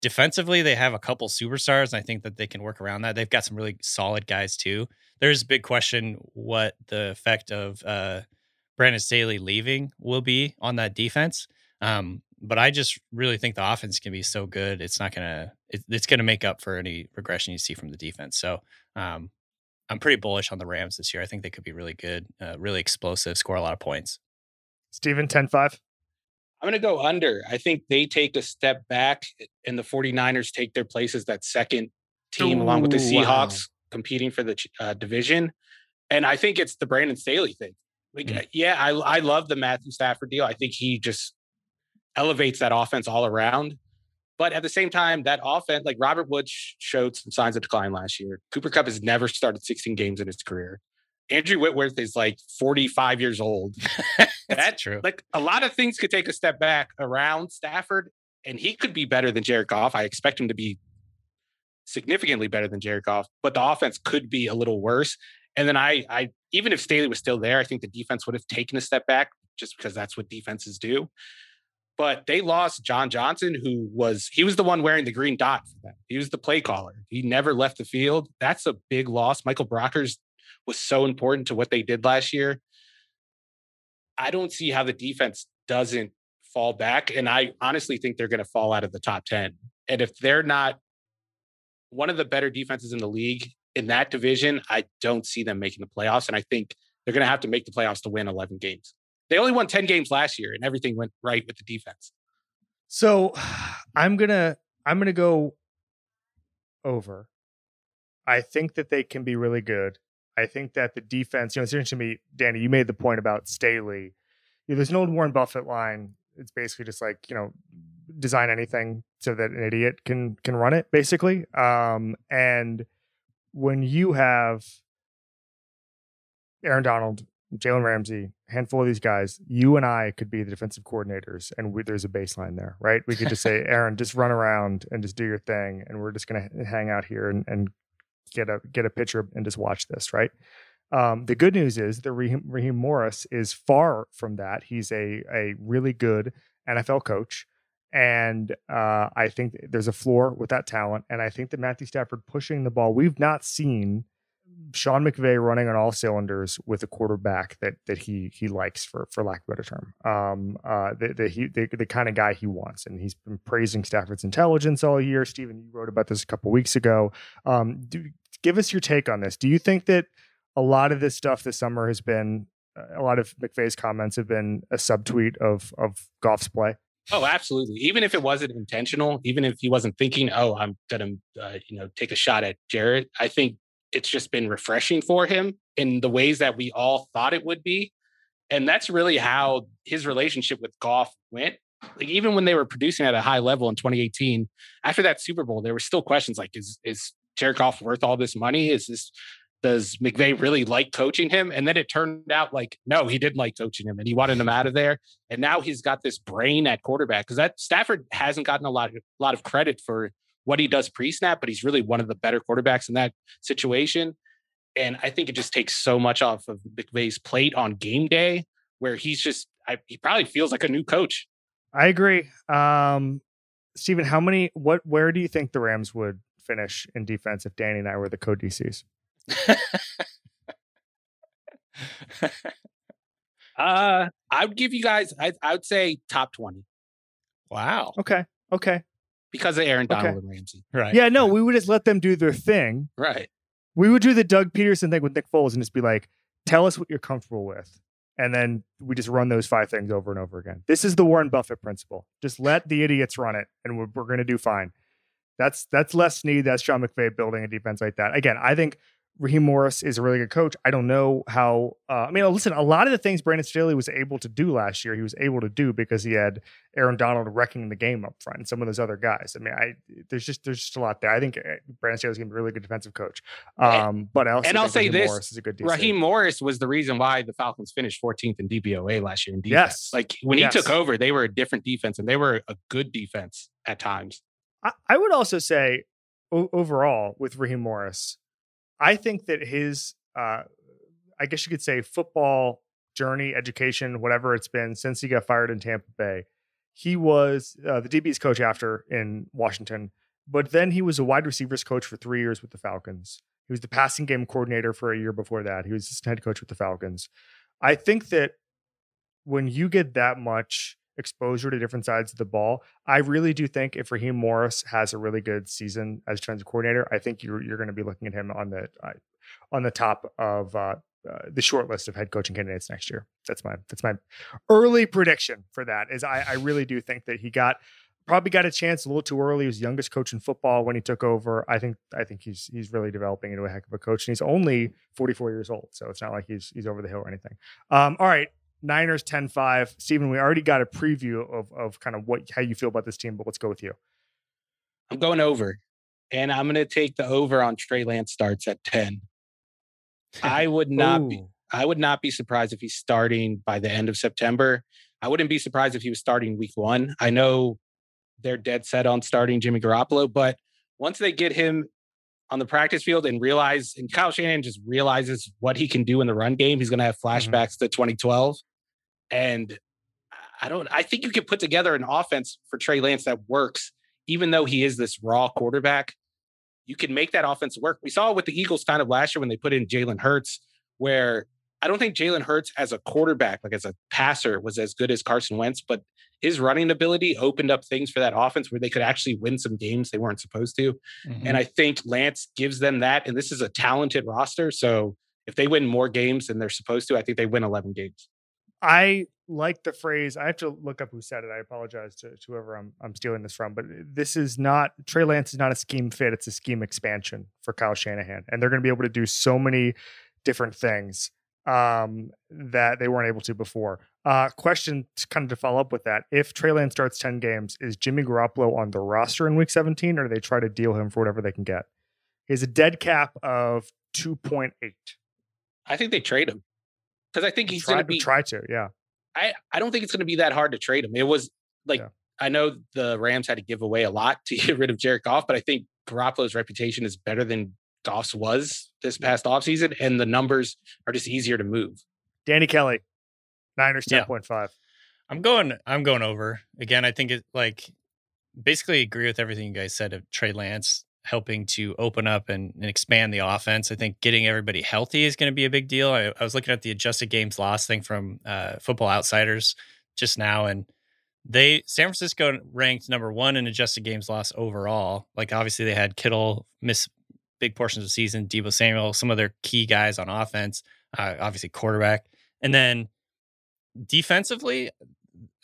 Defensively, they have a couple superstars, and I think that they can work around that. They've got some really solid guys too. There's a big question what the effect of uh, Brandon Staley leaving will be on that defense. Um, but I just really think the offense can be so good. It's not gonna it, it's gonna make up for any regression you see from the defense. So um, I'm pretty bullish on the Rams this year. I think they could be really good, uh, really explosive, score a lot of points. Steven, 10 5. I'm going to go under. I think they take a step back and the 49ers take their place as that second team, Ooh, along with the Seahawks, wow. competing for the uh, division. And I think it's the Brandon Staley thing. Like, mm. yeah, I, I love the Matthew Stafford deal. I think he just elevates that offense all around. But at the same time, that offense, like Robert Woods showed some signs of decline last year. Cooper Kupp has never started 16 games in his career. Andrew Whitworth is like 45 years old. That's true. Like a lot of things could take a step back around Stafford, and he could be better than Jared Goff. I expect him to be significantly better than Jared Goff, but the offense could be a little worse. And then I, I even if Staley was still there, I think the defense would have taken a step back just because that's what defenses do. But they lost John Johnson, who was he was the one wearing the green dot for them. He was the play caller. He never left the field. That's a big loss. Michael Brockers was so important to what they did last year. I don't see how the defense doesn't fall back. And I honestly think they're going to fall out of the top 10. And if they're not one of the better defenses in the league in that division, I don't see them making the playoffs. And I think they're going to have to make the playoffs to win 11 games. They only won 10 games last year and everything went right with the defense. So I'm going to I'm going to go over. I think that they can be really good. I think that the defense, you know, it's interesting to me, Danny, you made the point about Staley. You know, there's an old Warren Buffett line. It's basically just like, you know, design anything so that an idiot can can run it, basically. Um, and when you have Aaron Donald, Jalen Ramsey, handful of these guys, you and I could be the defensive coordinators, and we, there's a baseline there, right? We could just say, Aaron, just run around and just do your thing, and we're just going to hang out here and, and get a get a picture and just watch this, right? Um, the good news is that Raheem, Raheem, Morris is far from that. He's a a really good NFL coach, and uh, I think there's a floor with that talent. And I think that Matthew Stafford pushing the ball, we've not seen Sean McVay running on all cylinders with a quarterback that that he he likes for for lack of a better term. Um, uh, the the, he, the, the kind of guy he wants, and he's been praising Stafford's intelligence all year. Steven, you wrote about this a couple weeks ago. Um, do, give us your take on this. Do you think that a lot of this stuff this summer has been a lot of McVay's comments have been a subtweet of of Goff's play? Oh, absolutely. Even if it wasn't intentional, even if he wasn't thinking, "Oh, I'm gonna, uh, you know, take a shot at Jared," I think it's just been refreshing for him in the ways that we all thought it would be. And that's really how his relationship with Goff went. Like even when they were producing at a high level in 2018, after that Super Bowl, there were still questions like, is is Jared Goff worth all this money? Is this does McVay really like coaching him? And then it turned out like, no, he didn't like coaching him and he wanted him out of there. And now he's got this brain at quarterback because that Stafford hasn't gotten a lot a lot of credit for what he does pre-snap, but he's really one of the better quarterbacks in that situation. And I think it just takes so much off of McVay's plate on game day, where he's just I, he probably feels like a new coach. I agree. Um, Steven, how many? What? Where do you think the Rams would finish in defense if Danny and I were the co DCs? uh, I would give you guys. I, I would say top twenty. Wow. Okay. Okay because of Aaron Donald okay. and Ramsey. Right. Yeah, no, we would just let them do their thing. Right. We would do the Doug Pederson thing with Nick Foles and just be like, tell us what you're comfortable with. And then we just run those five things over and over again. This is the Warren Buffett principle. Just let the idiots run it and we're, we're going to do fine. That's that's Les Snead. That's Sean McVay building a defense like that. Again, I think Raheem Morris is a really good coach. I don't know how. Uh, I mean, listen, a lot of the things Brandon Staley was able to do last year, he was able to do because he had Aaron Donald wrecking the game up front and some of those other guys. I mean, I there's just there's just a lot there. I think uh, Brandon Staley's going to be a really good defensive coach. Um, but I also and I'll say Raheem this: Morris is a good Raheem Morris was the reason why the Falcons finished 14th in DVOA last year in defense. Yes, like when yes. he took over, they were a different defense and they were a good defense at times. I, I would also say o- overall with Raheem Morris I think that his, uh, I guess you could say, football journey, education, whatever it's been since he got fired in Tampa Bay, he was uh, the DB's coach after in Washington, but then he was a wide receivers coach for three years with the Falcons. He was the passing game coordinator for a year before that. He was assistant head coach with the Falcons. I think that when you get that much exposure to different sides of the ball. I really do think if Raheem Morris has a really good season as defensive coordinator, I think you're you're going to be looking at him on the uh, on the top of uh, uh, the short list of head coaching candidates next year. That's my that's my early prediction for that. Is I, I really do think that he got probably got a chance a little too early. He was youngest coach in football when he took over. I think I think he's he's really developing into a heck of a coach, and he's only 44 years old, so it's not like he's he's over the hill or anything. Um, all right, Niners 10-5. Steven, we already got a preview of of kind of what how you feel about this team, but let's go with you. I'm going over, and I'm going to take the over on Trey Lance starts at 10. I would not be. I would not be surprised if he's starting by the end of September. I wouldn't be surprised if he was starting week one. I know they're dead set on starting Jimmy Garoppolo, but once they get him on the practice field and realize, and Kyle Shanahan just realizes what he can do in the run game, he's going to have Mm-hmm. flashbacks to 2012. And I don't, I think you can put together an offense for Trey Lance that works, even though he is this raw quarterback. You can make that offense work. We saw it with the Eagles kind of last year when they put in Jalen Hurts, where I don't think Jalen Hurts as a quarterback, like as a passer, was as good as Carson Wentz, but his running ability opened up things for that offense where they could actually win some games they weren't supposed to. Mm-hmm. And I think Lance gives them that. And this is a talented roster. So if they win more games than they're supposed to, I think they win 11 games. I like the phrase. I have to look up who said it. I apologize to, to whoever I'm I'm stealing this from, but this is not Trey Lance is not a scheme fit. It's a scheme expansion for Kyle Shanahan, and they're going to be able to do so many different things um, that they weren't able to before. Uh, question, to kind of to follow up with that: If Trey Lance starts ten games, is Jimmy Garoppolo on the roster in Week 17, or do they try to deal him for whatever they can get? He has a dead cap of 2.8. I think they trade him because I think he's going to be. try to, yeah. I, I don't think it's going to be that hard to trade him. It was like, Yeah. I know the Rams had to give away a lot to get rid of Jared Goff, but I think Garoppolo's reputation is better than Goff's was this past offseason, and the numbers are just easier to move. Danny Kelly, Niners Yeah. 10.5. I'm going. I'm going over again. I think it like basically agree with everything you guys said of Trey Lance helping to open up and, and expand the offense. I think getting everybody healthy is going to be a big deal. I, I was looking at the adjusted games lost thing from uh, Football Outsiders just now, and they San Francisco ranked number one in adjusted games lost overall. Like obviously they had Kittle miss big portions of the season, Deebo Samuel, some of their key guys on offense, uh, obviously quarterback, and then defensively,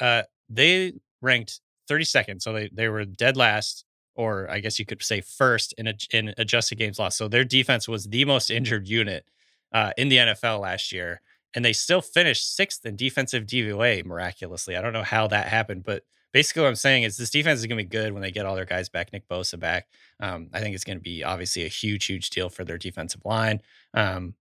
uh, they ranked 32nd, so they they were dead last, or I guess you could say first in a, in adjusted games lost. So their defense was the most injured unit uh, in the NFL last year, and they still finished sixth in defensive DVOA miraculously. I don't know how that happened, but basically what I'm saying is this defense is going to be good when they get all their guys back. Nick Bosa back. Um, I think it's going to be obviously a huge, huge deal for their defensive line. Um,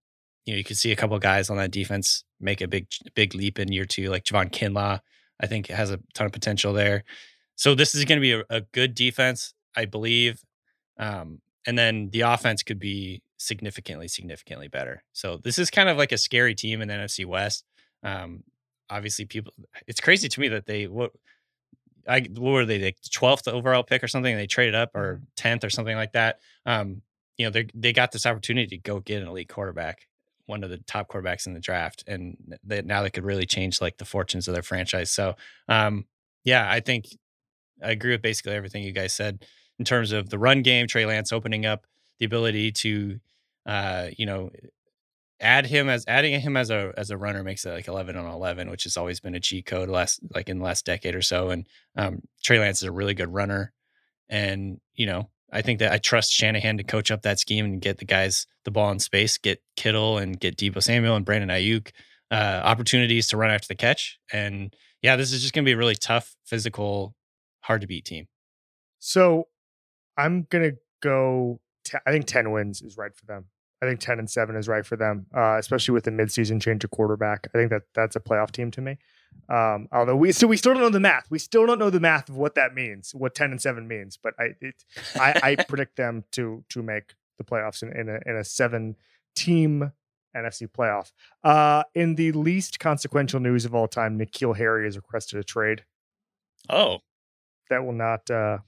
you know, you could see a couple guys on that defense make a big, big leap in year two, like Javon Kinlaw. I think has a ton of potential there. So this is going to be a, a good defense, I believe. Um, and then the offense could be significantly, significantly better. So this is kind of like a scary team in the NFC West. Um, obviously, people. It's crazy to me that they what. I what were they the twelfth overall pick or something? And they traded up or tenth or something like that. Um, you know, they they got this opportunity to go get an elite quarterback, one of the top quarterbacks in the draft, and they, now they could really change like the fortunes of their franchise. So, um, yeah, I think I agree with basically everything you guys said in terms of the run game. Trey Lance opening up the ability to, uh, you know, add him as adding him as a as a runner makes it like eleven on eleven, which has always been a cheat code last like in the last decade or so. And um, Trey Lance is a really good runner, and you know. I think that I trust Shanahan to coach up that scheme and get the guys the ball in space, get Kittle and get Deebo Samuel and Brandon Aiyuk uh, opportunities to run after the catch. And yeah, this is just going to be a really tough, physical, hard to beat team. So I'm gonna go. T- I think ten wins is right for them. I think ten and seven is right for them, uh, especially with the midseason change of quarterback. I think that that's a playoff team to me. Um, although we so we still don't know the math. We still don't know the math of what that means, what ten and seven means. But I it, I, I predict them to to make the playoffs in, in a in a seven team NFC playoff. Uh, in the least consequential news of all time, N'Keal Harry has requested a trade. Oh, That will not uh,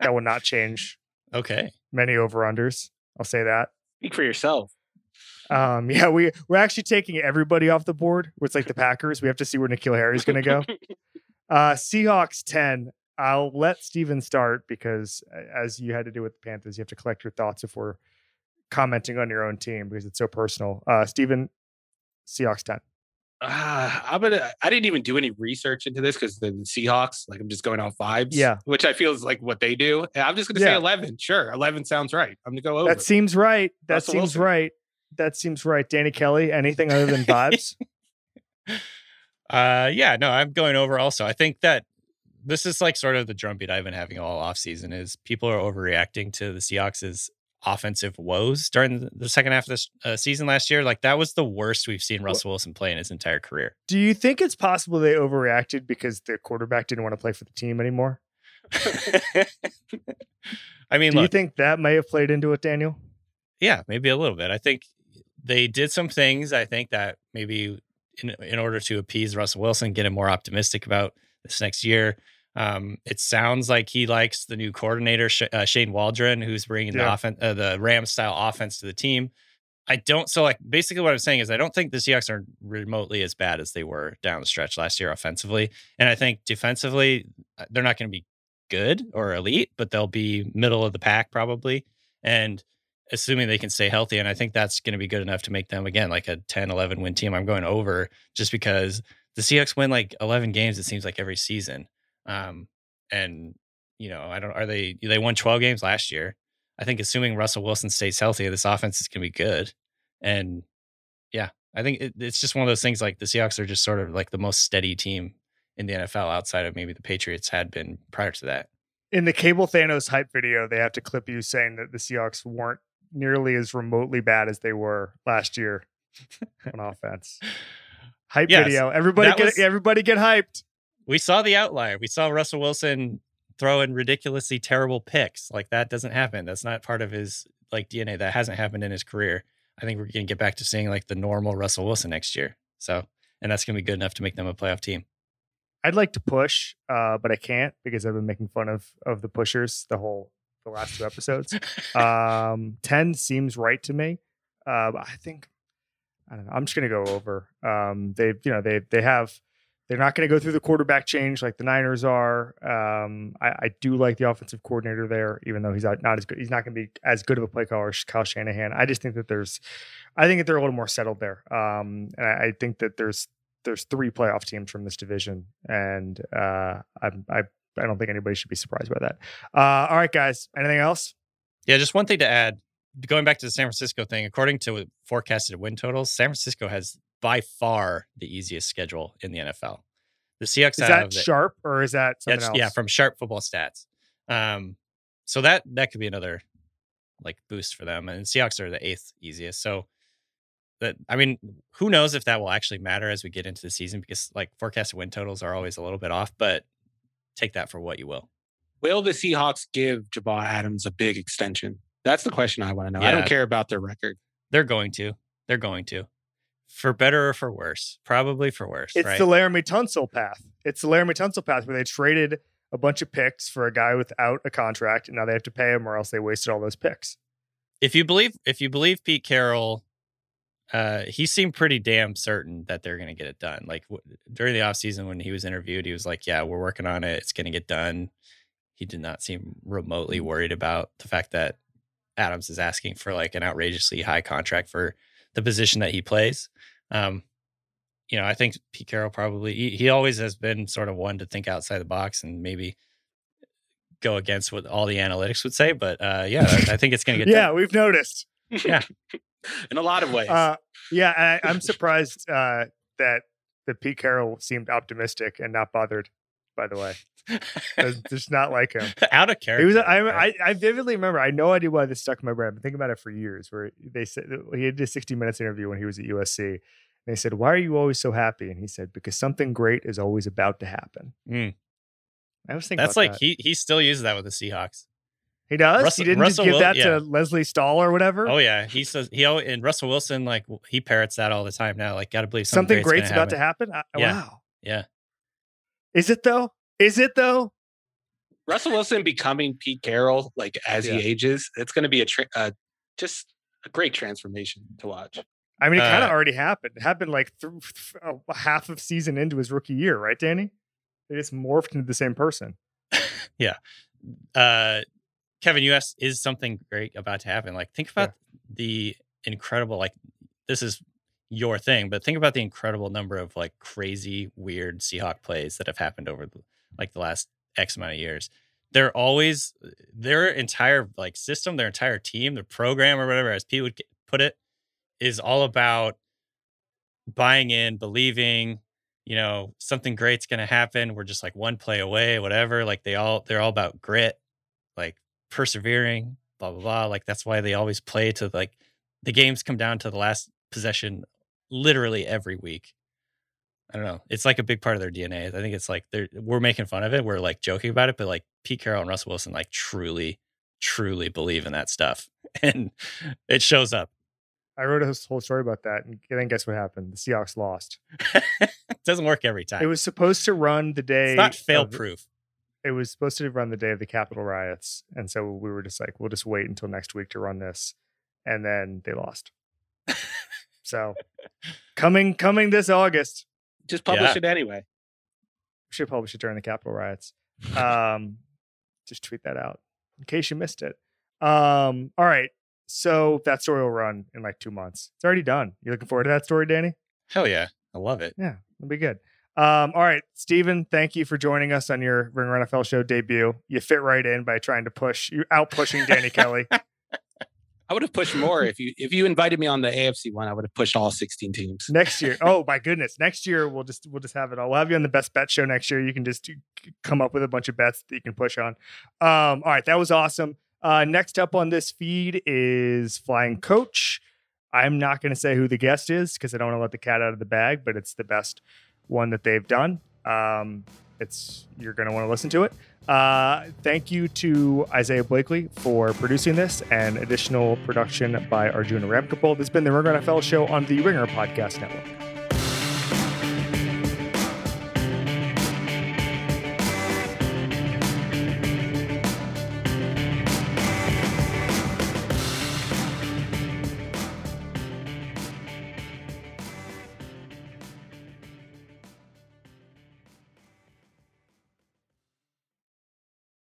that will not change okay. many over unders. I'll say that. Speak for yourself. Um, yeah, we we're actually taking everybody off the board. Where it's like the Packers. We have to see where N'Keal Harry's going to go. Uh, Seahawks 10. I'll let Steven start because, uh, as you had to do with the Panthers, you have to collect your thoughts before commenting on your own team because it's so personal. Uh, Steven, Seahawks 10. Uh, I'm gonna. I didn't even do any research into this because the Seahawks, like I'm just going off vibes. Yeah. which I feel is like what they do. I'm just gonna say 11. Sure, 11 sounds right. I'm gonna go over. That seems right. That Russell seems Wilson. right. That seems right. Danny Kelly, anything other than vibes? Uh, yeah, no, I'm going over also. I think that this is like sort of the drumbeat I've been having all offseason is people are overreacting to the Seahawks' offensive woes during the- second half of this uh, season last year. Like that was the worst we've seen Russell Wilson play in his entire career. Do you think it's possible they overreacted because the quarterback didn't want to play for the team anymore? I mean, Do you think that may have played into it, Daniel? yeah, maybe a little bit. I think they did some things. I think that maybe in, in order to appease Russell Wilson, get him more optimistic about this next year. Um, it sounds like he likes the new coordinator, Sh- uh, Shane Waldron, who's bringing the Yeah. offense, uh, the Ram style offense to the team. I don't. So, like, basically, what I'm saying is, I don't think the Seahawks are remotely as bad as they were down the stretch last year offensively, and I think defensively, uh, they're not going to be good or elite, but they'll be middle of the pack probably. And assuming they can stay healthy. And I think that's going to be good enough to make them, again, like a 10, 11 win team. I'm going over just because the Seahawks win like 11 games, it seems like every season. Um, and, you know, I don't, are they, they won 12 games last year. I think assuming Russell Wilson stays healthy, this offense is going to be good. And yeah, I think it, it's just one of those things like the Seahawks are just sort of like the most steady team in the NFL outside of maybe the Patriots had been prior to that. In the Cable Thanos hype video, they have to clip you saying that the Seahawks weren't nearly as remotely bad as they were last year on offense. Hype Yes, video. Everybody get was- everybody get hyped. We saw the outlier. We saw Russell Wilson throwing ridiculously terrible picks. Like that doesn't happen. That's not part of his like DNA. That hasn't happened in his career. I think we're gonna get back to seeing like the normal Russell Wilson next year. So, and that's gonna be good enough to make them a playoff team. I'd like to push, uh, but I can't because I've been making fun of of the pushers the whole the last two episodes. um, ten seems right to me. Uh, I think I don't know. I'm just gonna go over. Um, they you know they they have they're not going to go through the quarterback change like the Niners are. Um, I, I do like the offensive coordinator there, even though he's not, as good. He's not going to be as good of a play caller as Kyle Shanahan. I just think that there's, I think that they're a little more settled there. Um, and I, I think that there's there's three playoff teams from this division, and uh, I I I don't think anybody should be surprised by that. Uh, all right, guys. Anything else? Yeah, just one thing to add. Going back to the San Francisco thing, according to forecasted win totals, San Francisco has by far the easiest schedule in the NFL. The Seahawks Is have that the- sharp or is that something That's- else? yeah, from Sharp Football Stats. Um, so that that could be another like boost for them. And Seahawks are the eighth easiest. So that I mean, who knows if that will actually matter as we get into the season because like forecasted win totals are always a little bit off, but take that for what you will. Will the Seahawks give Jamal Adams a big extension? That's the question I want to know. I don't care about their record. They're going to. They're going to. For better or for worse. Probably for worse. It's right? the Laremy Tunsil path. It's the Laremy Tunsil path where they traded a bunch of picks for a guy without a contract, and now they have to pay him, or else they wasted all those picks. if you believe if you believe Pete Carroll, uh, he seemed pretty damn certain that they're going to get it done. Like w- during the offseason when he was interviewed, he was like, "Yeah, we're working on it. It's going to get done." He did not seem remotely worried about the fact that Adams is asking for like an outrageously high contract for the position that he plays. Um, you know, I think Pete Carroll probably he, he always has been sort of one to think outside the box and maybe go against what all the analytics would say. But uh, yeah, I, I think it's going to get Yeah, done. we've noticed. Yeah, in a lot of ways. Uh, yeah, I, I'm surprised uh, that that Pete Carroll seemed optimistic and not bothered. By the way, It's just not like him. out of character. He was. I, right? I I vividly remember. I had no idea why this stuck in my brain. I've been thinking about it for years. Where they said he did a 60 minutes interview when he was at USC. And they said, "Why are you always so happy?" And he said, "Because something great is always about to happen." Mm. I was thinking That's like that. he he still uses that with the Seahawks. he does. Russell- he didn't Russell just give Wil- that yeah. to Lesley Stahl or whatever. Oh yeah, he says he and Russell Wilson like he parrots that all the time now. Like, gotta believe something, something, great's gonna about to happen. I- Yeah. Wow. Yeah, Is it though? Is it though? Russell Wilson becoming Pete Carroll, like as Yeah. he ages, it's going to be a tra- uh, just a great transformation to watch. I mean, it kind of Uh, already happened. It happened like th- th- uh, half of season into his rookie year, right, Danny? They just morphed into the same person. Yeah. Uh Kevin, you asked, is something great about to happen? Like, think about the incredible, like, this is your thing, but think about the incredible number of like crazy, weird Seahawk plays that have happened over the, like the last X amount of years. They're always uh, their entire like system, their entire team, their program or whatever, as Pete would put it, is all about buying in, believing, you know, something great's gonna happen. We're just like one play away, whatever. Like they all they're all about grit, like persevering, blah blah blah. Like that's why they always play to like the games come down to the last possession literally every week. I don't know. It's like a big part of their DNA. I think it's like they're we're making fun of it. We're like joking about it, but like Pete Carroll and Russell Wilson like truly, truly believe in that stuff. And it shows up. I wrote a whole story about that, and then guess what happened? The Seahawks lost. it doesn't work every time. It was supposed to run the day. it's not fail proof. It was supposed to run the day of the Capitol riots, and so we were just like, we'll just wait until next week to run this, and then they lost. so coming coming this August, Just publish Yeah. it anyway. we should publish it during the Capitol riots. Um, just tweet that out in case you missed it. Um, all right. So that story will run in like two months. It's already done. You looking forward to that story, Danny? Hell yeah. I love it. Yeah, it'll be good. Um, all right, Steven, thank you for joining us on your Ring Ringer NFL show debut. You fit right in by trying to push you out pushing Danny Kelly. I would have pushed more if you if you invited me on the AFC one. I would have pushed all 16 teams. next year. Oh my goodness, next year we'll just we'll just have it all. We'll have you on the best bet show next year. You can just come up with a bunch of bets that you can push on. Um, all right, that was awesome. Uh, next up on this feed is Flying Coach. I'm not going to say who the guest is because I don't want to let the cat out of the bag, but it's the best one that they've done. Um, it's you're going to want to listen to it. Uh, thank you to Isaiah Blakely for producing this and additional production by Arjuna Ramgopal. This has been the Ringer NFL show on the Ringer Podcast Network.